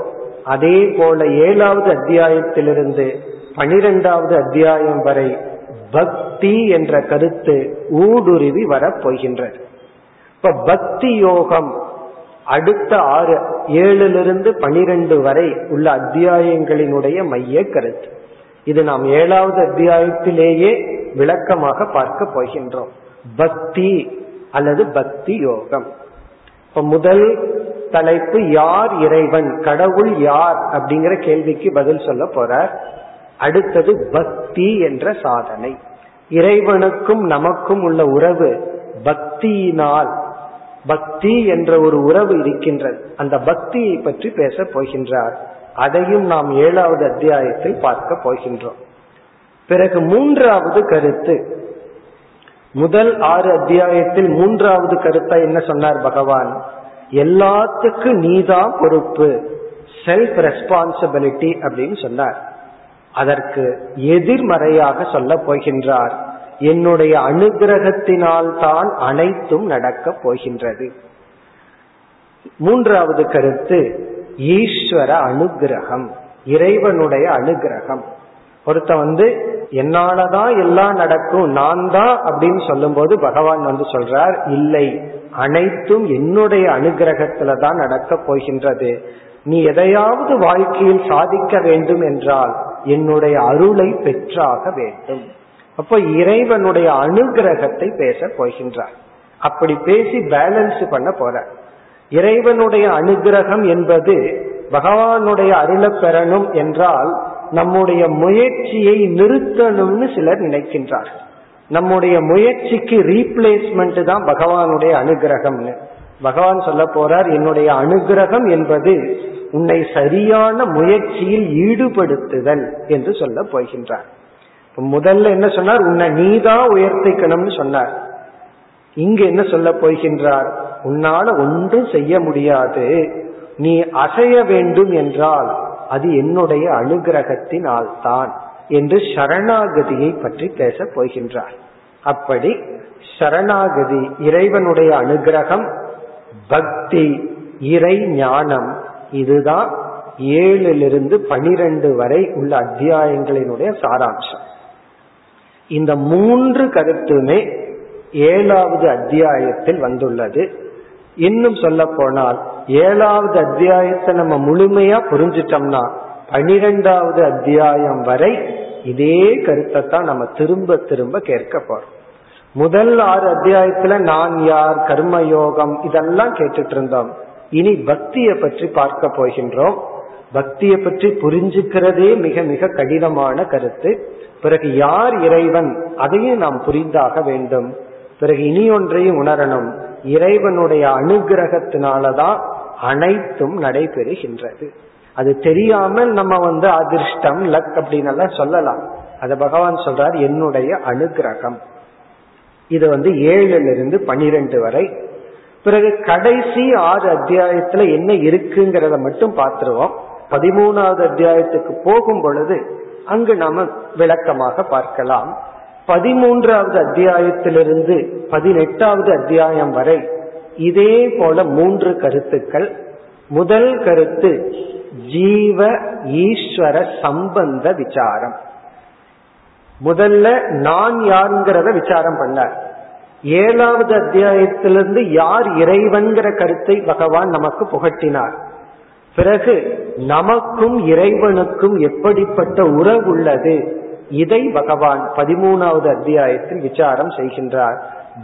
அதே போல ஏழாவது அத்தியாயத்திலிருந்து பனிரெண்டாவது அத்தியாயம் வரை பக்தி என்ற கருத்து ஊடுருவி வரப்போகின்றது. இப்ப பக்தி யோகம் அடுத்த ஆறு ஏழிலிருந்து பனிரெண்டு வரை உள்ள அத்தியாயங்களினுடைய மைய கருத்து. இது நாம் ஏழாவது அத்தியாயத்திலேயே விளக்கமாக பார்க்க போகின்றோம். பக்தி அல்லது பக்தி யோகம். இப்ப முதல் தலைப்பு யார் இறைவன்? கடவுள் யார்? அப்படிங்கிற கேள்விக்கு பதில் சொல்ல போறார். அடுத்தது பக்தி என்ற சாதனை. இறைவனுக்கும் நமக்கும் உள்ள உறவு பக்தியினால் பக்தி என்ற ஒரு உறவு இருக்கின்றது. அந்த பக்தியை பற்றி பேச போகின்றார். அதையும் நாம் ஏழாவது அத்தியாயத்தில் பார்க்க போகின்றோம். பிறகு மூன்றாவது கருத்து. முதல் ஆறு அத்தியாயத்தில் மூன்றாவது கருத்தை என்ன சொன்னார் பகவான்? எல்லாத்துக்கும் நீதான் பொறுப்பு. செல்ஃப் ரெஸ்பான்சிபிலிட்டி அப்படின்னு சொன்னார். அதற்கு எதிர்மறையாக சொல்ல போகின்றார். என்னுடைய அனுகிரகத்தினால் தான் அனைத்தும் நடக்கப் போகின்றது. மூன்றாவது கருத்து ஈஸ்வர அனுகிரகம் இறைவனுடைய அனுகிரகம். ஒருத்த வந்து என்னாலதான் எல்லாம் நடக்கும் நான் தான் அப்படின்னு சொல்லும் போது பகவான் வந்து சொல்றார் இல்லை அனைத்தும் என்னுடைய அனுகிரகத்துல தான் நடக்க போகின்றது. நீ எதையாவது வாழ்க்கையில் சாதிக்க வேண்டும் என்றால் என்னுடைய அருளை பெற்றாக வேண்டும். அப்ப இறைவனுடைய அனுகிரகத்தை பேச போகின்றார். அப்படி பேசி பேலன்ஸ் பண்ண போற இறைவனுடைய அனுகிரகம் என்பது பகவானுடைய அருளை பெறணும் என்றால் நம்முடைய முயற்சியை நிறுத்தணும்னு சிலர் நினைக்கின்றார்கள் நம்முடைய முயற்சிக்கு ரீப்ளேஸ்மெண்ட் தான் பகவானுடைய அனுகிரகம்னு. பகவான் சொல்ல போறார் என்னுடைய அனுகிரகம் என்பது உன்னை சரியான முயற்சியில் ஈடுபடுத்துதல் என்று சொல்ல போகின்றார். முதல்ல என்ன சொன்னார்? உன்னை நீதான் உயர்த்திக்கணும்னு சொன்னார். இங்கு என்ன சொல்ல போகின்றார்? உன்னால ஒன்றும் செய்ய முடியாது. நீ அசைய வேண்டும் என்றால் அது என்னுடைய அனுகிரகத்தினால் தான் என்று சரணாகதியை பற்றி பேசப் போகின்றார். அப்படி சரணாகதி இறைவனுடைய அனுகிரகம் பக்தி இறை ஞானம் இதுதான் ஏழிலிருந்து பனிரெண்டு வரை உள்ள அத்தியாயங்களினுடைய சாராம்சம். இந்த மூன்று கருத்துமே ஏழாவது அத்தியாயத்தில் வந்துள்ளது. இன்னும் சொல்ல போனால் ஏழாவது அத்தியாயத்தை நம்ம முழுமையா புரிஞ்சிட்டோம்னா பனிரெண்டாவது அத்தியாயம் வரை இதே கருத்தை தான் நம்ம திரும்ப திரும்ப கேட்க போறோம். முதல் ஆறு அத்தியாயத்துல நான் யார் கர்மயோகம் இதெல்லாம் கேட்டுட்டு இருந்தோம். இனி பக்தியை பற்றி பார்க்க போகின்றோம். பக்தியை பற்றி புரிஞ்சுக்கிறதே மிக மிக கடினமான கருத்து. பிறகு யார் இறைவன்? அதையும் நாம் புரிந்தாக வேண்டும். பிறகு இனி ஒன்றையும் உணரணும். இறைவனுடைய அனுகிரகத்தினாலதான் அனைத்தும் நடைபெறுகின்றது. அது தெரியாமல் நம்ம வந்து அதிர்ஷ்டம் லக் அப்படின்னு எல்லாம் சொல்லலாம். அத பகவான் சொல்றார் என்னுடைய அனுகிரகம். இது வந்து ஏழுல இருந்து பனிரெண்டு வரை. பிறகு கடைசி ஆறு அத்தியாயத்துல என்ன இருக்குங்கிறத மட்டும் பார்த்துருவோம். பதிமூணாவது அத்தியாயத்துக்கு போகும் பொழுது அங்கு நாம விளக்கமாக பார்க்கலாம். பதிமூன்றாவது அத்தியாயத்திலிருந்து பதினெட்டாவது அத்தியாயம் வரை இதே போல மூன்று கருத்துக்கள். முதல் கருத்து ஜீவ ஈஸ்வர சம்பந்த விசாரம். முதல்ல நான் யாருங்கிறத விசாரம் பண்ணார். ஏழாவது அத்தியாயத்திலிருந்து யார் இறைவன்கிற கருத்தை பகவான் நமக்கு புகட்டினார்? பிறகு நமக்கும் இறைவனுக்கும் எப்படிப்பட்ட உறவு உள்ளது? இதை பகவான் பதிமூணாவது அத்தியாயத்தில் விசாரம் செய்கின்றார்.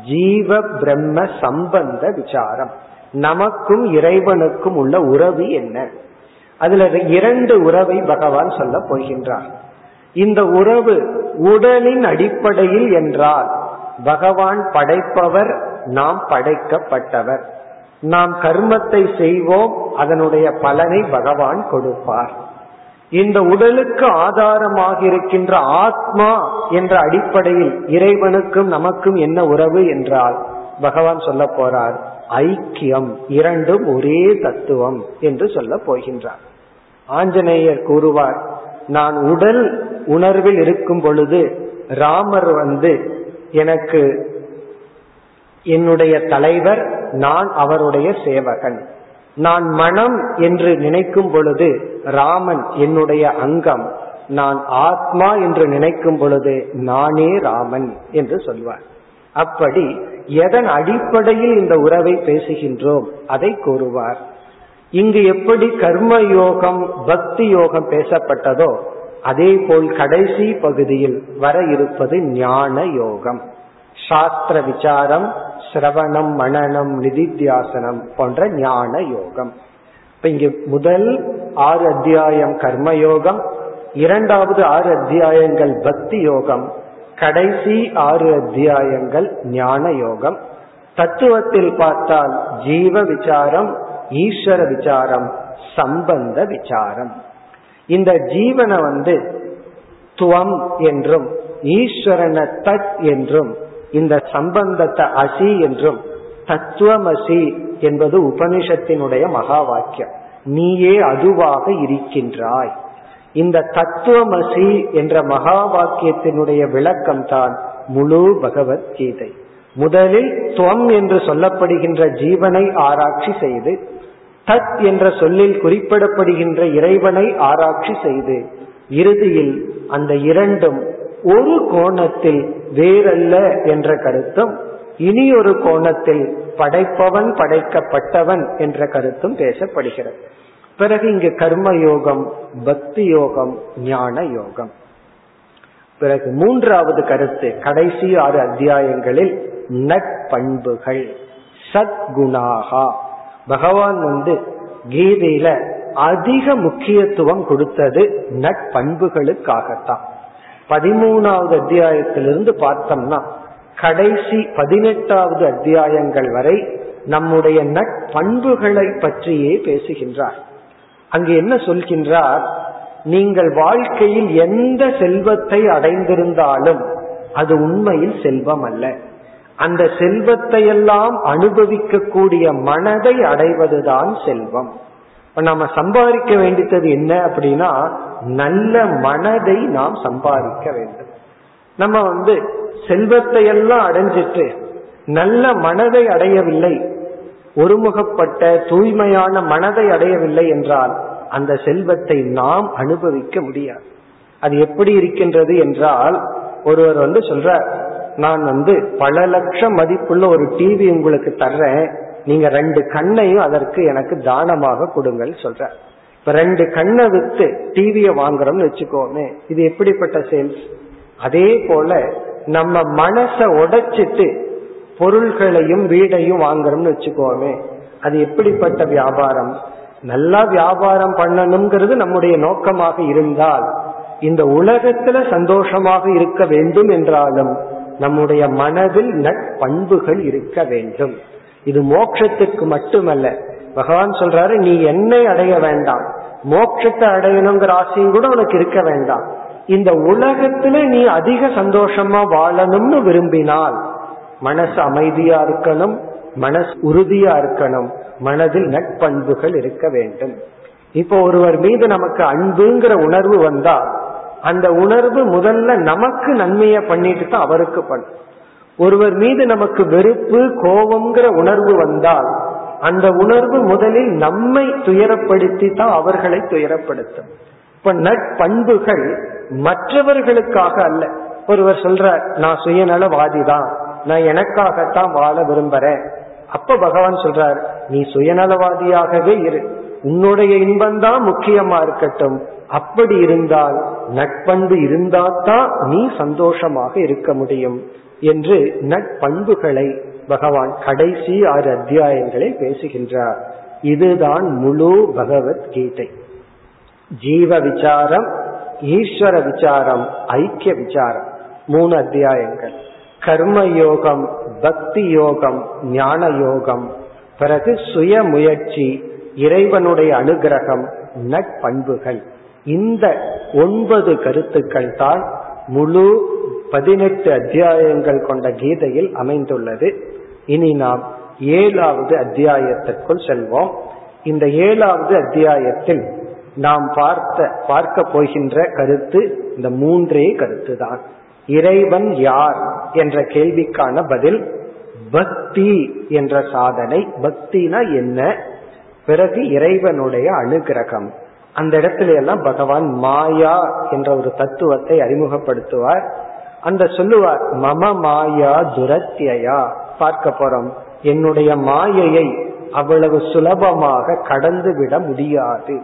ஜீவ பிரம்ம சம்பந்த விசாரம். நமக்கும் இறைவனுக்கும் உள்ள உறவு என்ன? அதுல இரண்டு உறவை பகவான் சொல்ல போகின்றார். இந்த உறவு உடலின் அடிப்படையில் என்றால் பகவான் படைப்பவர் நாம் படைக்கப்பட்டவர். நாம் கர்மத்தை செய்வோம் அதனுடைய பலனை பகவான் கொடுப்பார். இந்த உடலுக்கு ஆதாரமாக இருக்கின்ற ஆத்மா என்ற அடிப்படையில் இறைவனுக்கும் நமக்கும் என்ன உறவு என்றால் பகவான் சொல்ல போறார் ஐக்கியம் இரண்டும் ஒரே தத்துவம் என்று சொல்ல போகின்றார். ஆஞ்சநேயர் கூறுவார் நான் உடல் உணர்வில் இருக்கும் பொழுது ராமர் வந்து எனக்கு என்னுடைய தலைவர் நான் அவருடைய சேவகன். நான் மனம் என்று நினைக்கும் பொழுது ராமன் என்னுடைய அங்கம். நான் ஆத்மா என்று நினைக்கும் பொழுது நானே ராமன் என்று சொல்வார். அப்படி எதன் அடிப்படையில் இந்த உறவை பேசுகின்றோம்? அதை கூறுவார். இங்கு எப்படி கர்ம யோகம் பக்தி யோகம் பேசப்பட்டதோ அதே போல் கடைசி பகுதியில் வர இருப்பது ஞான யோகம். சாஸ்திர விசாரம் சிரவணம் மனநம் நிதித்தியாசனம் போன்ற ஞான யோகம். இப்ப இங்க முதல் ஆறு அத்தியாயம் கர்ம யோகம் இரண்டாவது ஆறு அத்தியாயங்கள் பக்தி யோகம் கடைசி ஆறு அத்தியாயங்கள் ஞான யோகம். தத்துவத்தில் பார்த்தால் ஜீவ விசாரம் ஈஸ்வர விசாரம் சம்பந்த விசாரம். இந்த ஜீவனை வந்து துவம் என்றும் ஈஸ்வரன தத் என்றும் இந்த சம்பந்தத்தை அசி என்றும் தத்துவமசி என்பது உபனிஷத்தினுடைய மகா வாக்கியம் நீயே அதுவாக இருக்கின்றாய். இந்த தத்துவமசி என்ற மகா வாக்கியத்தினுடைய விளக்கம் தான் முழு பகவத்கீதை. முதலில் துவம் என்று சொல்லப்படுகின்ற ஜீவனை ஆராய்ச்சி செய்து தத் என்ற சொல்லில் குறிப்பிடப்படுகின்ற இறைவனை ஆராய்ச்சி செய்து இறுதியில் அந்த இரண்டும் ஒரு கோணத்தில் வேறல்ல என்ற கருத்தும் இனி ஒரு கோணத்தில் படைப்பவன் படைக்கப்பட்டவன் என்ற கருத்தும் பேசப்படுகிறது. பிறகு இங்கு கர்ம யோகம் பக்தி யோகம் ஞான யோகம் பிறகு மூன்றாவது கருத்து கடைசி ஆறு அத்தியாயங்களில் நட்பண்புகள் சத்குணாகா. பகவான் வந்து கீதையில அதிக முக்கியத்துவம் கொடுத்தது நட்பண்புகளுக்காகத்தான். பதிமூணாவது அத்தியாயத்திலிருந்து பார்த்தோம்னா கடைசி பதினெட்டாவது அத்தியாயங்கள் வரை நம்முடைய நட்பண்புகளை பற்றியே பேசுகின்றார். அங்கு என்ன சொல்கின்றார்? நீங்கள் வாழ்க்கையில் எந்த செல்வத்தை அடைந்திருந்தாலும் அது உண்மையில் செல்வம் அல்ல அந்த செல்வத்தை எல்லாம் அனுபவிக்கக்கூடிய மனதை அடைவதுதான் செல்வம். இப்ப நாம சம்பாதிக்க வேண்டியது என்ன அப்படின்னா நல்ல மனதை நாம் சம்பாதிக்க வேண்டும். நம்ம வந்து செல்வத்தை எல்லாம் அடைஞ்சிட்டு நல்ல மனதை அடையவில்லை ஒருமுகப்பட்ட தூய்மையான மனதை அடையவில்லை என்றால் அந்த செல்வத்தை நாம் அனுபவிக்க முடியாது. அது எப்படி இருக்கின்றது என்றால் ஒருவர் வந்து சொல்ற நான் வந்து பல லட்சம் மதிப்புள்ள ஒரு டிவி உங்களுக்கு தர்றேன் நீங்க ரெண்டு கண்ணையும் அதற்கு எனக்கு தானமாக கொடுங்கள் சொல்ற இப்ப ரெண்டு கண்ணை வித்து டிவிய வாங்குறோம்னு வச்சுக்கோமே இது எப்படிப்பட்ட சேல்ஸ் அதே போல நம்ம மனச உடைச்சிட்டு பொருள்களையும் வீடையும் வாங்குறோம்னு வச்சுக்கோமே அது எப்படிப்பட்ட வியாபாரம்? நல்லா வியாபாரம் பண்ணணுங்கிறது நம்முடைய நோக்கமாக இருந்தால் இந்த உலகத்துல சந்தோஷமாக இருக்க வேண்டும் என்றாலும் நம்முடைய மனதில் நட்பண்புகள் இருக்க வேண்டும். இது மோட்சத்துக்கு மட்டுமல்ல. பகவான் சொல்றாரு நீ என்னை அடைய வேண்டாம். மோட்சத்தை அடையணுங்கிற ஆசையும் கூட உனக்கு இருக்க வேண்டாம். இந்த உலகத்துல நீ அதிக சந்தோஷமா வாழணும்னு விரும்பினால் மனசு அமைதியா இருக்கணும் மனசு உறுதியா இருக்கணும் மனதில் நட்பண்புகள் இருக்க வேண்டும். இப்போ ஒருவர் மீது நமக்கு அன்புங்கிற உணர்வு வந்தா அந்த உணர்வு முதல்ல நமக்கு நன்மையை பண்ணிட்டு தான் அவருக்கு பண்ணும். ஒருவர் மீது நமக்கு வெறுப்பு கோபம்ங்கிற உணர்வு வந்தால் அந்த உணர்வு முதலில் நம்மை துயரப்படுத்தி தான் அவர்களை துயரப்படுத்தும். இப்ப நட்பண்புகள் மற்றவர்களுக்காக அல்ல. ஒருவர் சொல்ற நான் சுயநலவாதி தான் நான் எனக்காகத்தான் வாழ விரும்புறேன். அப்ப பகவான் சொல்றார் நீ சுயநலவாதியாகவே இரு. உன்னுடைய இன்பம்தான் முக்கியமா இருக்கட்டும். அப்படி இருந்தால் நட்பண்பு இருந்தால்தான் நீ சந்தோஷமாக இருக்க முடியும். என்று நட்பண்புகளை பகவான் கடைசி ஆறு அத்தியாயங்களை பேசுகின்றார். இதுதான் முழு பகவத்கீதை ஜீவ விசாரம் ஈஸ்வர விசாரம் ஐக்கிய விசாரம். மூணு அத்தியாயங்கள். கர்ம யோகம் பக்தி யோகம் ஞான யோகம். பிறகு சுய முயற்சி இறைவனுடைய அனுகிரகம் நட்பண்புகள். இந்த ஒன்பது கருத்துக்கள் தான் முழு பதினெட்டு அத்தியாயங்கள் கொண்ட கீதையில் அமைந்துள்ளது. இனி நாம் ஏழாவது அத்தியாயத்திற்குள் செல்வோம். இந்த ஏழாவது அத்தியாயத்தில் நாம் பார்த்த பார்க்க போகின்ற கருத்து இந்த மூன்றே கருத்து தான் இறைவன் யார் என்ற கேள்விக்கான பதில் பக்தி என்ற சாதனை. பக்தினா என்ன? பிறகு இறைவனுடைய அனுகிரகம். அந்த இடத்துல எல்லாம் பகவான் மாயா என்ற ஒரு தத்துவத்தை அறிமுகப்படுத்துவார். அந்த சொல்லுவார் மம மாயா துரத்தியா பார்க்க போறோம். என்னுடைய மாயையை அவ்வளவு சுலபமாக கடந்து விட முடியாது.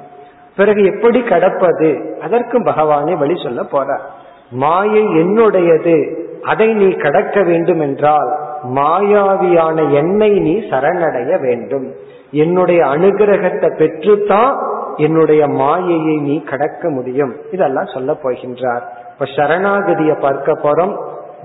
பிறகு எப்படி கடப்பது? அதற்கும் பகவானே வழி சொல்ல போறார். மாயை என்னுடையது அதை நீ கடக்க வேண்டும் என்றால் மாயாவியான என்னை நீ சரணடைய வேண்டும். என்னுடைய அனுகிரகத்தை பெற்றுத்தான் என்னுடைய மாயையை நீ கடக்க முடியும். இதெல்லாம் சொல்ல போகின்றார். இப்ப சரணாகதியை பார்க்க போறோம்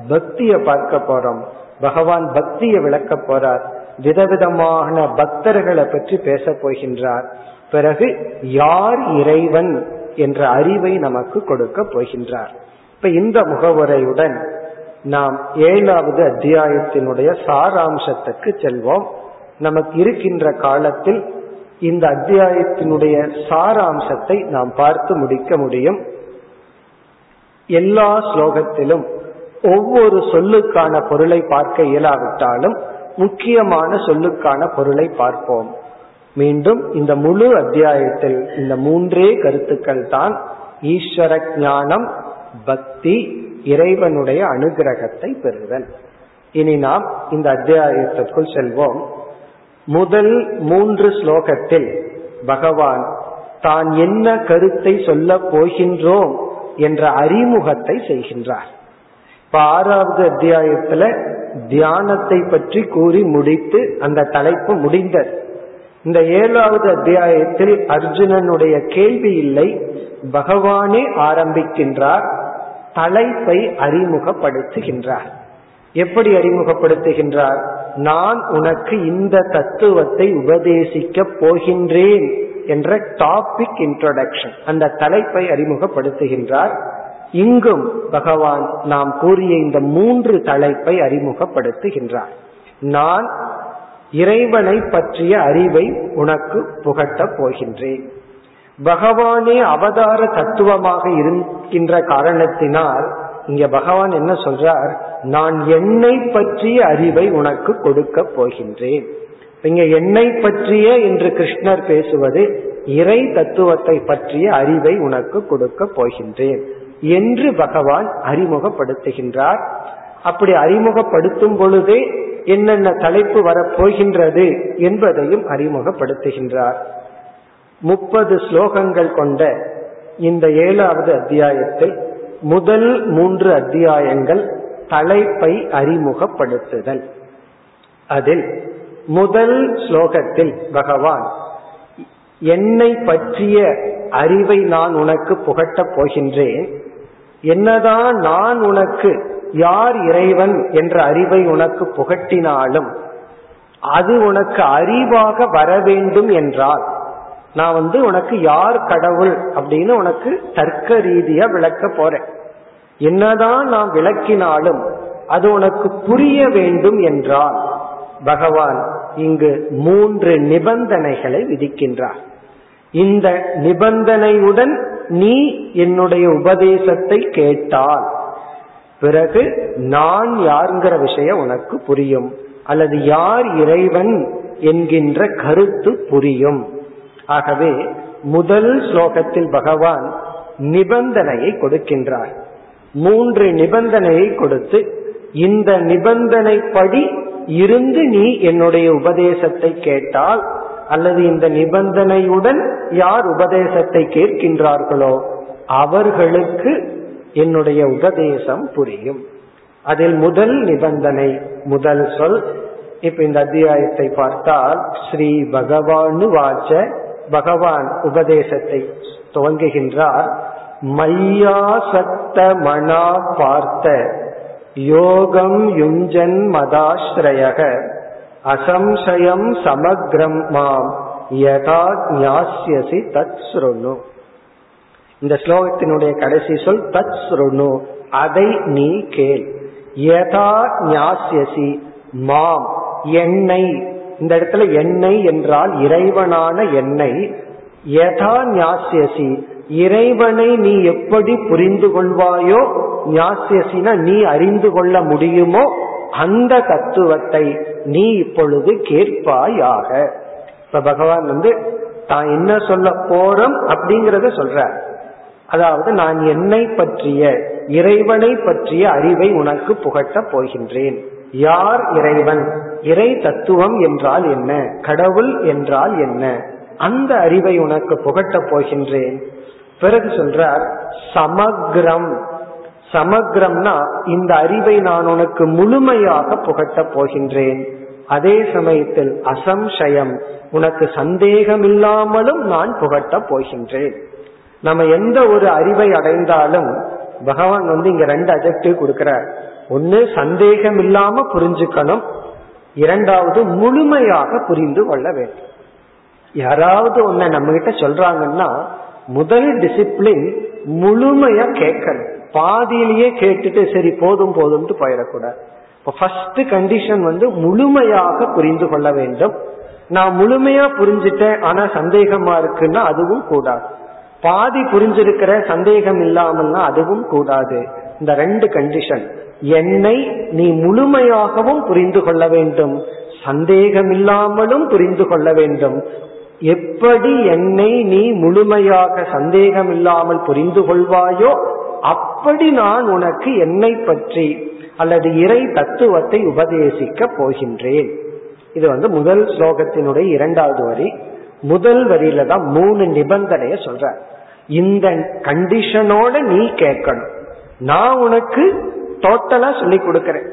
பக்தியை பார்க்க போறோம். பகவான் பக்தியை விளக்க போறார். விதவிதமான பக்தர்களை பற்றி பேச போகின்றார். பிறகு யார் இறைவன் என்ற அறிவை நமக்கு கொடுக்க போகின்றார். இப்ப இந்த முகவுரையுடன் நாம் ஏழாவது அத்தியாயத்தினுடைய சாராம்சத்துக்கு செல்வோம். நமக்கு இருக்கின்ற காலத்தில் இந்த அத்தியாயத்தினுடைய சாராம்சத்தை நாம் பார்த்து முடிக்க முடியும். எல்லா ஸ்லோகத்திலும் ஒவ்வொரு சொல்லுக்கான பொருளை பார்க்க இயலாவிட்டாலும் முக்கியமான சொல்லுக்கான பொருளை பார்ப்போம். மீண்டும் இந்த முழு அத்தியாயத்தில் இந்த மூன்றே கருத்துக்கள் தான் ஈஸ்வர ஞானம் பக்தி இறைவனுடைய அனுகிரகத்தை பெறுதல். இனி நாம் இந்த அத்தியாயத்திற்குள் செல்வோம். முதல் மூன்று ஸ்லோகத்தில் பகவான் தான் என்ன கருத்தை சொல்ல போகின்றோம் என்ற அறிமுகத்தை செய்கின்றார். இப்ப ஆறாவது அத்தியாயத்துல தியானத்தை பற்றி கூறி முடித்து அந்த தலைப்பு முடிந்தது. இந்த ஏழாவது அத்தியாயத்தில் அர்ஜுனனுடைய கேள்வி இல்லை பகவானே ஆரம்பிக்கின்றார் தலைப்பை அறிமுகப்படுத்துகின்றார். எப்படி அறிமுகப்படுத்துகின்றார்? நான் உனக்கு இந்த தத்துவத்தை உபதேசிக்க போகின்றேன் என்ற டாபிக் இன்ட்ரோடக்ஷன் அந்த தலைப்பை அறிமுகப்படுத்துகின்றார். இங்கும் பகவான் நாம் கூறிய இந்த மூன்று தலைப்பை அறிமுகப்படுத்துகின்றார். நான் இறைவனை பற்றிய அறிவை உனக்கு புகட்டப் போகின்றேன். பகவானே அவதார தத்துவமாக இருக்கின்ற காரணத்தினால் இங்க பகவான் என்ன சொல்றார்? நான் என்னை பற்றிய அறிவை உனக்கு கொடுக்க போகின்றேன். இங்க என்னை பற்றிய என்று கிருஷ்ணர் பேசுவது இறை தத்துவத்தை பற்றிய அறிவை உனக்கு கொடுக்க போகின்றேன் என்று பகவான் அறிமுகப்படுத்துகின்றார். அப்படி அறிமுகப்படுத்தும் பொழுதே என்னென்ன தலைப்பு வரப்போகின்றது என்பதையும் அறிமுகப்படுத்துகின்றார். முப்பது ஸ்லோகங்கள் கொண்ட இந்த ஏழாவது அத்தியாயத்தில் முதல் மூன்று அத்தியாயங்கள் தலைப்பை அறிமுகப்படுத்துதல். அதில் முதல் ஸ்லோகத்தில் பகவான் என்னை பற்றிய அறிவை நான் உனக்கு புகட்டப் போகின்றேன். என்னதான் நான் உனக்கு யார் இறைவன் என்ற அறிவை உனக்கு புகட்டினாலும் அது உனக்கு அறிவாக வர வேண்டும் என்றால் நான் வந்து உனக்கு யார் கடவுள் அப்படின்னு உனக்கு தர்க்க ரீதியா விளக்க போறேன். என்னதான் நாம் விளக்கினாலும் அது உனக்கு புரிய வேண்டும் என்றால் பகவான் இங்கு மூன்று நிபந்தனைகளை விதிக்கின்றார். இந்த நிபந்தனையுடன் நீ என்னுடைய உபதேசத்தை கேட்டால் பிறகு நான் யாருங்கிற விஷயம் உனக்கு புரியும் அல்லது யார் இறைவன் என்கின்ற கருத்து புரியும். ஆகவே முதல் ஸ்லோகத்தில் பகவான் நிபந்தனையை கொடுக்கின்றார். மூன்று நிபந்தனையை கொடுத்து இந்த நிபந்தனைப்படி இருந்து நீ என்னுடைய உபதேசத்தை கேட்டால் அல்லது இந்த நிபந்தனையுடன் யார் உபதேசத்தை கேட்கின்றார்களோ அவர்களுக்கு என்னுடைய உபதேசம் புரியும். அதில் முதல் நிபந்தனை முதல் சொல். இப்ப இந்த அத்தியாயத்தை பார்த்தால் ஸ்ரீ பகவானு வாச்ச பகவான் உபதேசத்தை துவங்குகின்றார். மையாசக்த மனா பார்த்த யோகம் யுஞ்சன் மதாஸ்ரயக அசம்சயம் சமக்ரம் மாம் யதா ஞாசியசி தத் ஸ்ருணு இந்த ஸ்லோகத்தினுடைய கடைசி சொல் தத் ஸ்ருணு அதை நீ கேள். யதா ஞாசியசி மாம் எண்ணெய் இந்த இடத்துல எண்ணெய் என்றால் இறைவனான எண்ணெய் யதா ஞாசியசி இறைவனை நீ எப்படி புரிந்து கொள்வாயோ ஞாசியசினா நீ அறிந்து கொள்ள முடியுமோ அந்த தத்துவத்தை நீ இப்பொழுது கேட்பாயாக. இப்ப பகவான் வந்து தான் என்ன சொல்ல போறோம்? அப்படிங்கறத சொல்ற அதாவது நான் என்னை பற்றிய இறைவனை பற்றிய அறிவை உனக்கு புகட்டப் போகின்றேன். யார் இறைவன்? இறை தத்துவம் என்றால் என்ன? கடவுள் என்றால் என்ன? அந்த அறிவை உனக்கு புகட்டப் போகின்றேன். பிறகு சொல்றார் சமக்ரம். சமக்ரம்னா இந்த அறிவை நான் உனக்கு முழுமையாக புகட்டப் போகின்றேன். அதே சமயத்தில் அசம்சயம் உனக்கு சந்தேகம் இல்லாமலும் நான் புகட்டப் போகின்றேன். நம்ம எந்த ஒரு அறிவை அடைந்தாலும் பகவான் வந்து இங்க ரெண்டு அஜெக்டிவ் கொடுக்கிறார். ஒன்னு சந்தேகம் இல்லாம புரிஞ்சுக்கணும். இரண்டாவது முழுமையாக புரிந்து கொள்ள வேண்டும். யாராவது ஒன்ன நம்ம கிட்ட சொல்றாங்கன்னா முதல் டிசிப்ளின் முழுமையா கேட்கணும். பாதியிலேயே கேட்டுட்டு சரி போதும் போதும்ட்டு போயிடக்கூடாது. இப்போ ஃபர்ஸ்ட் கண்டிஷன் வந்து முழுமையாக புரிந்து கொள்ள வேண்டும். நான் முழுமையா புரிஞ்சுட்டேன் ஆனா சந்தேகமா இருக்குன்னா அதுவும் கூடாது. பாதி புரிஞ்சிருக்கிற சந்தேகம் இல்லாமல்னா அதுவும் கூடாது. இந்த ரெண்டு கண்டிஷன் என்னை நீ முழுமையாகவும் புரிந்து கொள்ள வேண்டும். சந்தேகம் இல்லாமலும் புரிந்து கொள்ள வேண்டும். எப்படி என்னை நீ முழுமையாக சந்தேகம் இல்லாமல் புரிந்து கொள்வாயோ அப்படி நான் உனக்கு என்னை பற்றி அல்லது இறை தத்துவத்தை உபதேசிக்க போகின்றேன். இது வந்து முதல் ஸ்லோகத்தினுடைய இரண்டாவது வரி. முதல் வரியில தான் மூணு நிபந்தனைய சொல்ற இந்த கண்டிஷனோட நீ கேட்கணும். நான் உனக்கு டோட்டலா சொல்லி கொடுக்கறேன்.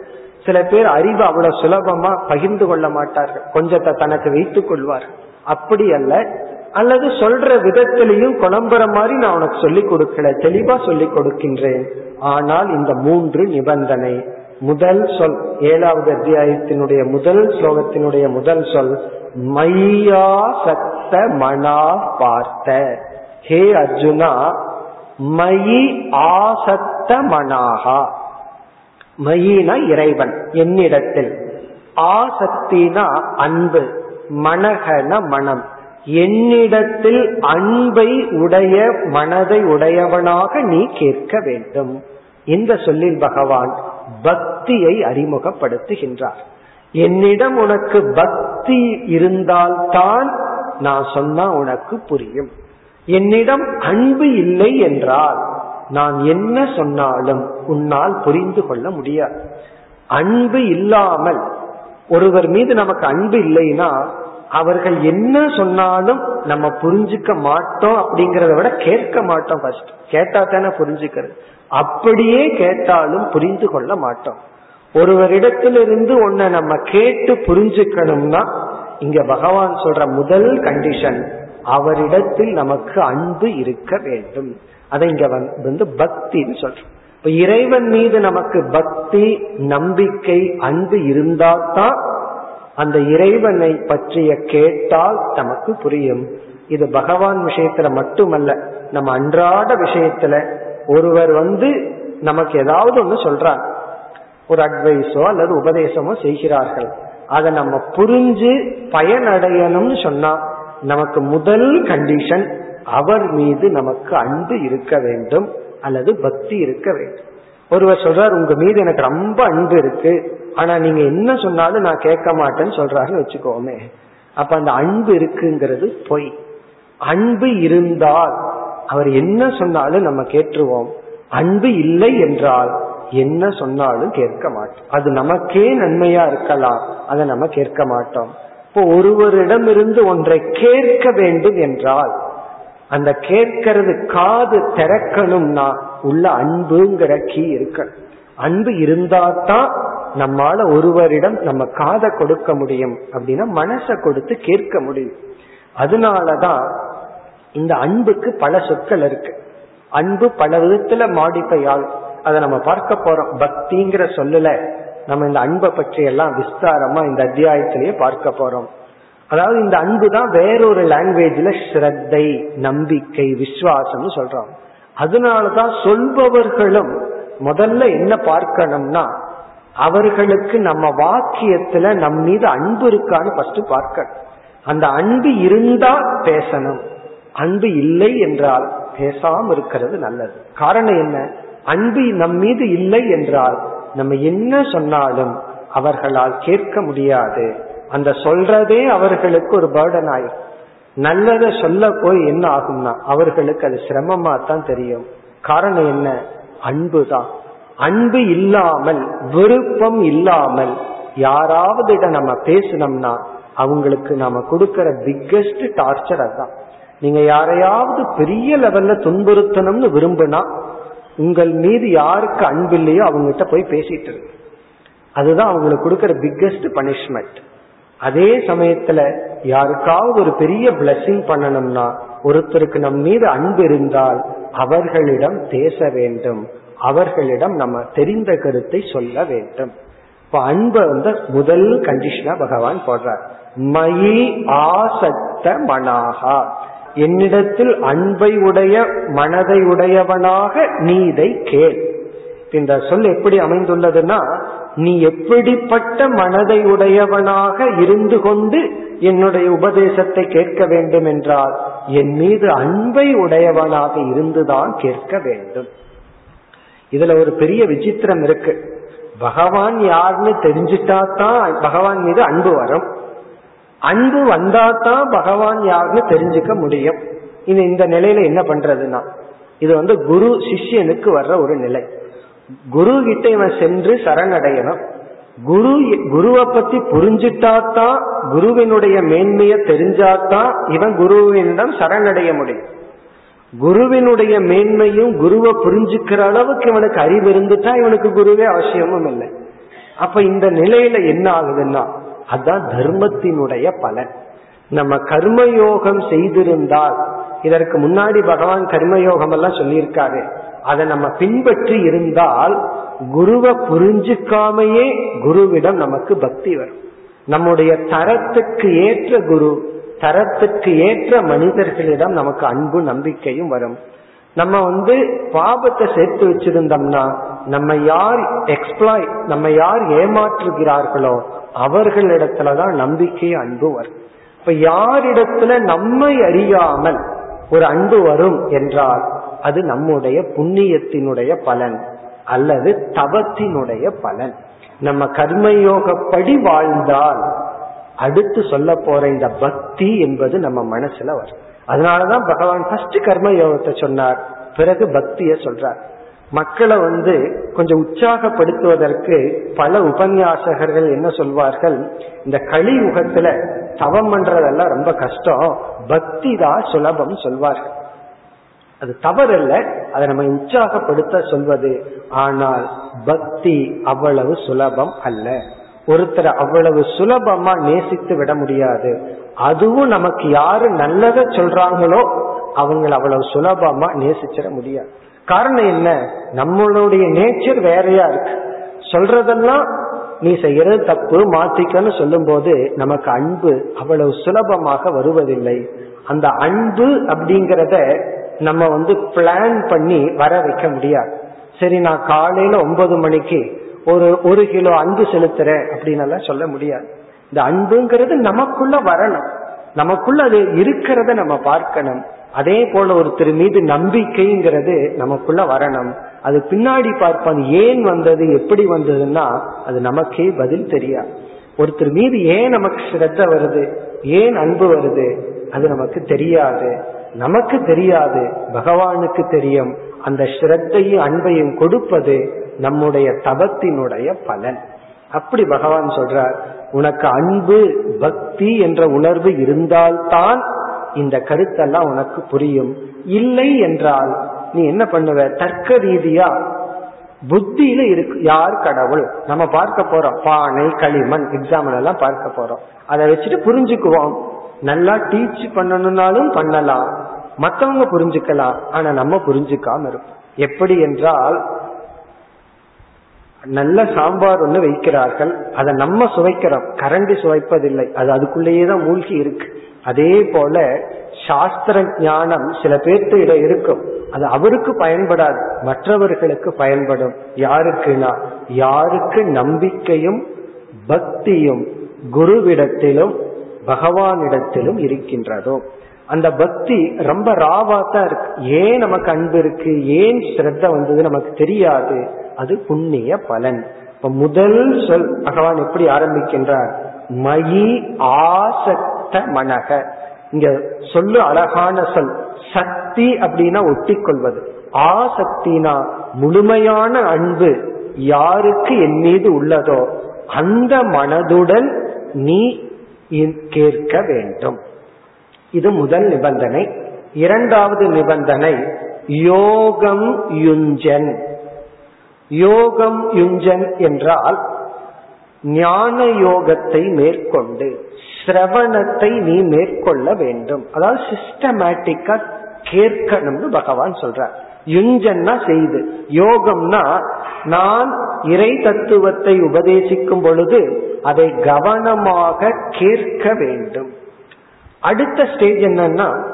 சில பேர் அறிவு அவ்வளவு சுலபமா பகிர்ந்து கொள்ள மாட்டார்கள். கொஞ்சத்தை தனக்கு வைத்துக் கொள்வார்கள். அப்படி அல்ல. அல்லது சொல்ற விதத்திலையும் குழம்புற மாதிரி நான் உனக்கு சொல்லிக் கொடுக்கல தெளிவா சொல்லிக் கொடுக்கின்றேன். ஆனால் இந்த மூன்று நிபந்தனை. முதல் சொல் ஏழாவது அத்தியாயத்தினுடைய முதல் ஸ்லோகத்தினுடைய முதல் சொல் மையா சத்த மனா பார்த்த. ஹே அர்ஜுனா மயி ஆசத்த மனாகா. மயினா இறைவன் என்னிடத்தில். ஆசக்தினா அன்பு. மனகன மனம். என்னிடத்தில் அன்பை உடைய மனதை உடையவனாக நீ கேட்க வேண்டும். இந்த சொல்லில் பகவான் பக்தியை அறிமுகப்படுத்துகின்றார். என்னிடம் உனக்கு பக்தி இருந்தால்தான் நான் சொன்னா உனக்கு புரியும். என்னிடம் அன்பு இல்லை என்றால் நான் என்ன சொன்னாலும் உன்னால் புரிந்து கொள்ள முடியாது. அன்பு இல்லாமல் ஒருவர் மீது நமக்கு அன்பு இல்லைன்னா அவர்கள் என்ன சொன்னாலும் நம்ம புரிஞ்சுக்க மாட்டோம் அப்படிங்கறத விட கேட்க மாட்டோம் ஃபர்ஸ்ட் கேட்டா தானே புரிஞ்சுக்கிறது. அப்படியே கேட்டாலும் புரிந்து கொள்ள மாட்டோம். ஒருவரிடத்திலிருந்து ஒன்ன நம்ம கேட்டு புரிஞ்சுக்கணும்னா இங்க பகவான் சொல்ற முதல் கண்டிஷன் அவரிடத்தில் நமக்கு அன்பு இருக்க வேண்டும். அதை இங்க வந்து பக்தின்னு சொல்றோம். இப்ப இறைவன் மீது நமக்கு பக்தி நம்பிக்கை அன்பு இருந்தால்தான் அந்த இறைவனை பற்றிய கேட்டால் நமக்கு புரியும். இது பகவான் விஷயத்துல மட்டுமல்ல நம்ம அன்றாட விஷயத்துல ஒருவர் வந்து நமக்கு ஏதாவது ஒண்ணு சொல்றார். ஒரு அட்வைஸோ அல்லது உபதேசமோ செய்கிறார்கள். அதை நம்ம புரிஞ்சு பயனடையணும்னு சொன்னா நமக்கு முதல் கண்டிஷன் அவர் மீது நமக்கு அன்பு இருக்க வேண்டும். அல்லது பக்தி இருக்க வேண்டும். ஒருவர் சொல்றார் உங்க மீது எனக்கு ரொம்ப அன்பு இருக்கு. ஆனா நீங்க என்ன சொன்னாலும் நான் கேட்க மாட்டேன்னு சொல்றாருன்னு வச்சுக்கோமே. அப்ப அந்த அன்பு இருக்குங்கிறது பொய். அன்பு இருந்தால் அவர் என்ன சொன்னாலும் நம்ம கேட்டுருவோம். அன்பு இல்லை என்றால் என்ன சொன்னாலும் கேட்க மாட்டோம். அது நமக்கே நன்மையா இருக்கலாம். அதை நம்ம கேட்க மாட்டோம். இப்போ ஒருவரிடமிருந்து ஒன்றை கேட்க வேண்டும் என்றால் அந்த கேட்கறது காது திறக்கணும்னா உள்ள அன்புங்கிற கீ இருக்க. அன்பு இருந்தாதான் நம்மால ஒருவரிடம் நம்ம காதை கொடுக்க முடியும் அப்படின்னா மனசை கொடுத்து கேட்க முடியும். அதனாலதான் இந்த அன்புக்கு பல சொற்கள் இருக்கு. அன்பு பல விதத்துல மாடிஃபை ஆகும் அதை நம்ம பார்க்க போறோம். பக்திங்கிற சொல்லல. நம்ம இந்த அன்பை பற்றி எல்லாம் விஸ்தாரமா இந்த அத்தியாயத்திலேயே பார்க்க போறோம். அதாவது இந்த அன்பு தான் வேறொரு லாங்குவேஜ்ல ஸ்ரத்தை நம்பிக்கை விசுவாசம்னு சொல்றோம் அதனாலதான் சொல்பவர்களும் முதல்ல என்ன பார்க்கணும்னா அவர்களுக்கு நம்ம வாக்கியத்துல நம் மீது அன்பு இருக்கான்னு ஃபர்ஸ்ட் பார்க்கணும். அந்த அன்பு இருந்தா பேசணும். அன்பு இல்லை என்றால் பேசாம இருக்கிறது நல்லது. காரணம் என்ன? அன்பு நம் மீது இல்லை என்றால் நம்ம என்ன சொன்னாலும் அவர்களால் கேட்க முடியாது. அந்த சொல்றதே அவர்களுக்கு ஒரு பேர்டன் ஆயிரும். நல்லதை சொல்ல போய் என்ன ஆகும்னா அவர்களுக்கு அது சிரமமா தான் தெரியும். காரணம் என்ன? அன்புதான். அன்பு இல்லாமல் விருப்பம் இல்லாமல் யாராவது நம்ம பேசினோம்னா அவங்களுக்கு நாம கொடுக்கற பிக்கஸ்ட் டார்ச்சர் அதுதான். நீங்க யாரையாவது பெரிய லெவல்ல துன்புறுத்தணும்னு விரும்பினா உங்கள் மீது யாருக்கு அன்பு இல்லையோ அவங்ககிட்ட போய் பேசிட்டு இருக்கு அதுதான் அவங்களுக்கு கொடுக்கற பிக்கஸ்ட் பனிஷ்மெண்ட் அதே சமயத்துல யாருக்காவது ஒரு பெரிய பிளஸிங் பண்ணணும்னா ஒருத்தருக்கு நம் மீது அன்பு இருந்தால் அவர்களிடம் பேச வேண்டும். அவர்களிடம் நம்ம தெரிந்த கருத்தை சொல்ல வேண்டும். இப்ப அன்பை வந்து முதல் கண்டிஷனா பகவான் போடுறார். மயி ஆசக்த மனாகா. என்னிடத்தில் அன்பை உடைய மனதை உடையவனாக நீ இதை கேள். இந்த சொல் எப்படி அமைந்துள்ளதுன்னா நீ எப்படிப்பட்ட மனதை உடையவனாக இருந்து கொண்டு என்னுடைய உபதேசத்தை கேட்க வேண்டும் என்றால் என் மீது அன்பை உடையவனாக இருந்துதான் கேட்க வேண்டும். இதுல ஒரு பெரிய விசித்திரம் இருக்கு. பகவான் யாருன்னு தெரிஞ்சிட்டா தான் பகவான் மீது அன்பு வரும். அன்பு வந்தா தான் பகவான் யாருன்னு தெரிஞ்சுக்க முடியும். இது இந்த நிலையில என்ன பண்றதுன்னா இது வந்து குரு சிஷ்யனுக்கு வர்ற ஒரு நிலை. குரு கிட்ட இவன் சென்று சரணடையணும். குரு குருவை பத்தி புரிஞ்சுட்டாதான் குருவினுடைய மேன்மையை தெரிஞ்சாதான் இவன் குருவினிடம் சரணடைய முடியும். குருவினுடைய மேன்மையும் குருவை புரிஞ்சுக்கிற அளவுக்கு இவனுக்கு அறிவு இருந்துட்டா இவனுக்கு குருவே அவசியமும் இல்லை. அப்ப இந்த நிலையில என்ன ஆகுதுன்னா அதுதான் தர்மத்தினுடைய பலன். நம்ம கர்மயோகம் செய்திருந்தால் இதற்கு முன்னாடி பகவான் கர்மயோகம் எல்லாம் சொல்லியிருக்காரு. அதை நம்ம பின்பற்றி இருந்தால் குருவை புரிஞ்சுக்காமையே குருவிடம் நமக்கு பக்தி வரும். நம்முடைய தரத்துக்கு ஏற்ற குரு தரத்துக்கு ஏற்ற மனிதர்களிடம் நமக்கு அன்பு நம்பிக்கையும் வரும். நம்ம வந்து பாபத்தை சேர்த்து வச்சிருந்தோம்னா நம்ம யார் எக்ஸ்பிளாய் நம்ம யார் ஏமாற்றுகிறார்களோ அவர்களிடத்துலதான் நம்பிக்கை அன்பு வரும். இப்ப யாரிடத்துல நம்மை அறியாமல் ஒரு அன்பு வரும் என்றால் அது நம்முடைய புண்ணியத்தினுடைய பலன் அல்லது தவத்தினுடைய பலன். நம்ம கர்மயோகப்படி வாழ்ந்தால் அடுத்து சொல்ல போற இந்த பக்தி என்பது நம்ம மனசுல வரும். அதனாலதான் பகவான் ஃபர்ஸ்ட் கர்ம யோகத்தை சொன்னார் பிறகு பக்திய சொல்றார். மக்களை வந்து கொஞ்சம் உற்சாகப்படுத்துவதற்கு பல உபன்யாசகர்கள் என்ன சொல்வார்கள் இந்த கலியுகத்துல தவம் பண்றதெல்லாம் ரொம்ப கஷ்டம் பக்தி தான் சுலபம் சொல்வார்கள். அது தவறல்ல. அதை நம்ம உற்சாகப்படுத்த சொல்வது ஆனால் பக்தி அவ்வளவு சுலபம் அல்ல. ஒருத்தரை அவ்வளவு சுலபமா நேசித்து விட முடியாது. அதுவும் நமக்கு யாரு நல்லத சொல்றாங்களோ அவங்களை அவ்வளவு சுலபமா நேசிச்சிட முடியாது. காரணம் என்ன? நம்மளுடைய நேச்சர் வேறையா இருக்கு. சொல்றதெல்லாம் நீ செய்யறது தப்பு மாத்திக்கன்னு சொல்லும் போது நமக்கு அன்பு அவ்வளவு சுலபமாக வருவதில்லை. அந்த அன்பு அப்படிங்கிறத நம்ம வந்து பிளான் பண்ணி வர வைக்க முடியாது. சரி நான் காலையில ஒன்பது மணிக்கு ஒரு ஒரு கிலோ அன்பு செலுத்துறேன் அப்படின்னு சொல்ல முடியாது. இந்த அன்புங்கிறது நமக்குள்ள வரணும். நமக்குள்ள அது இருக்கிறத நம்ம பார்க்கணும். அதே போல ஒருத்தர் மீது நம்பிக்கைங்கிறது நமக்குள்ள வரணும். அது பின்னாடி பார்ப்போம் ஏன் வந்தது எப்படி வந்ததுன்னா அது நமக்கே பதில் தெரியாது. ஒருத்தர் மீது ஏன் நமக்கு ஸ்ரத்த வருது ஏன் அன்பு வருது அது நமக்கு தெரியாது. நமக்கு தெரியாது பகவானுக்கு தெரியும். அந்த ஸ்ரத்தையும் அன்பையும் கொடுப்பது நம்முடைய தபத்தினுடைய பலன். அப்படி பகவான் சொல்றார் உனக்கு அன்பு பக்தி என்ற உணர்வு இருந்தால்தான் இந்த கருத்தெல்லாம் உனக்கு புரியும். இல்லை என்றால் நீ என்ன பண்ணுவ? தர்க்க ரீதியா புத்தியில இருக்கு யார் கடவுள்? நம்ம பார்க்க போறோம். பானை களிமண் எக்ஸாம்பிள் எல்லாம் பார்க்க போறோம். அதை வச்சுட்டு புரிஞ்சுக்குவோம். நல்லா டீச் பண்ணணும்னாலும் பண்ணலாம். மற்றவங்க புரிஞ்சுக்கலாம். ஆனா நம்ம புரிஞ்சுக்காம இருப்போம். எப்படி என்றால் நல்ல சாம்பார் ஒண்ணு வைக்கிறார்கள். அதை நம்ம சுவைக்கிறோம். கரண்டி சுவைப்பதில்லை. அது அதுக்குள்ளேயே தான் மூழ்கி இருக்கு. அதே போல சாஸ்திர ஞானம் சில பேர்த்திட இருக்கும். அது அவருக்கு பயன்படாது. மற்றவர்களுக்கு பயன்படும். யாருக்குனா யாருக்கு நம்பிக்கையும் பக்தியும் குருவிடத்திலும் பகவானிடத்திலும் இருக்கின்றதோ? அந்த பக்தி ரொம்ப ராவா தான் இருக்கு. ஏன் நமக்கு அன்பு இருக்கு? ஏன் ஸ்ரத்த வந்தது நமக்கு தெரியாது? அது புண்ணிய பலன். இப்ப முதல் சொல் பகவான் எப்படி ஆரம்பிக்கின்றார்? மயி ஆசக்த மனக இங்க சொல்லு அழகான சொல். சக்தி அப்படின்னா ஒட்டி கொள்வது ஆசக்தினா முழுமையான அன்பு யாருக்கு என் மீது உள்ளதோ அந்த மனதுடன் நீ கேட்க வேண்டும். இது முதல் நிபந்தனை. இரண்டாவது நிபந்தனை யோகம் யுஞ்சன். யோகம் யுஞ்சன் என்றால் ஞான யோகத்தை மேற்கொண்டு சிரவணத்தை நீ மேற்கொள்ள வேண்டும். அதாவது சிஸ்டமேட்டிக்கா கேட்கணும்னு பகவான் சொல்றார். யுஞ்சன்னா செய்து. யோகம்னா நான் இறை தத்துவத்தை உபதேசிக்கும் பொழுது அதை கவனமாக கேட்க வேண்டும். அடுத்த ஸ்டேஜ் என்னன்னா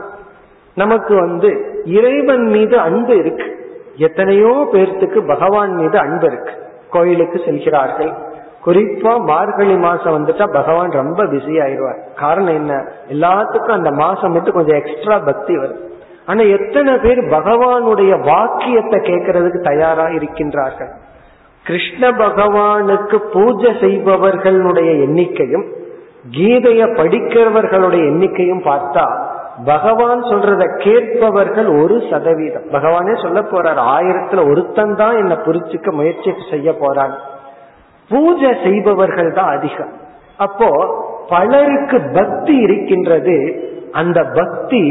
நமக்கு வந்து இறைவன் மீது அன்பு இருக்கு. எத்தனையோ பேர்த்துக்கு பகவான் மீது அன்பு இருக்கு. கோயிலுக்கு செல்கிறார்கள். குறிப்பா மார்கழி மாசம் வந்துட்டா பகவான் ரொம்ப பிஸி ஆயிடுவார். காரணம் என்ன? எல்லாத்துக்கும் அந்த மாசம் மட்டும் கொஞ்சம் எக்ஸ்ட்ரா பக்தி வரும். ஆனா எத்தனை பேர் பகவானுடைய வாக்கியத்தை கேட்கறதுக்கு தயாரா இருக்கின்றார்கள்? கிருஷ்ண பகவானுக்கு பூஜை செய்பவர்களுடைய எண்ணிக்கையும் கீதைய படிக்கிறவர்களுடைய எண்ணிக்கையும் பார்த்தா பகவான் சொல்றத கேட்பவர்கள் ஒரு சதவீதம். பகவானே சொல்ல போறார் ஆயிரத்துல ஒருத்தன் தான் என்ன புரிச்சுக்க முயற்சி செய்ய போறான். பூஜை செய்பவர்கள் தான் அதிகம். அப்போ பலருக்கு பக்தி இருக்கின்றது. அந்த பக்தி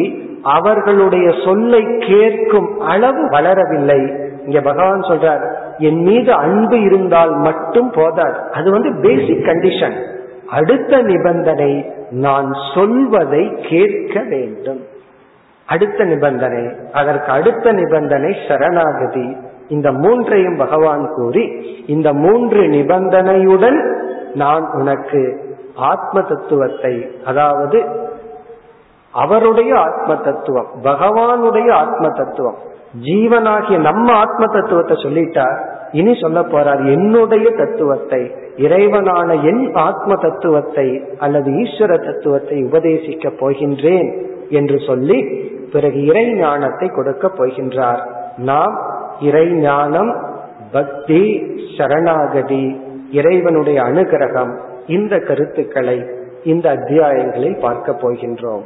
அவர்களுடைய சொல்லை கேட்கும் அளவு வளரவில்லை. இங்க பகவான் சொல்றார் என் மீது அன்பு இருந்தால் மட்டும் போதாது. அது வந்து பேசிக் கண்டிஷன் அடுத்த நிபந்தனை நான் சொல்வதை கேட்க வேண்டும். அடுத்த நிபந்தனை அதற்கு அடுத்த நிபந்தனை சரணாகதி. இந்த மூன்றையும் பகவான் கூறி இந்த மூன்று நிபந்தனையுடன் நான் உனக்கு ஆத்ம தத்துவத்தை அதாவது அவருடைய ஆத்ம தத்துவம் பகவானுடைய ஆத்ம தத்துவம் ஜீவனாகிய நம்ம ஆத்ம தத்துவத்தை சொல்லிட்டார் இனி சொல்ல போறார் என்னுடைய தத்துவத்தை இறைவனான என் ஆத்ம தத்துவத்தை அல்லது ஈஸ்வர தத்துவத்தை உபதேசிக்க போகின்றேன் என்று சொல்லி பிறகு இறை ஞானத்தை கொடுக்க போகின்றார். நாம் இறை ஞானம் பக்தி சரணாகதி இறைவனுடைய அனுகிரகம் இந்த கருத்துக்களை இந்த அத்தியாயங்களில் பார்க்க போகின்றோம்.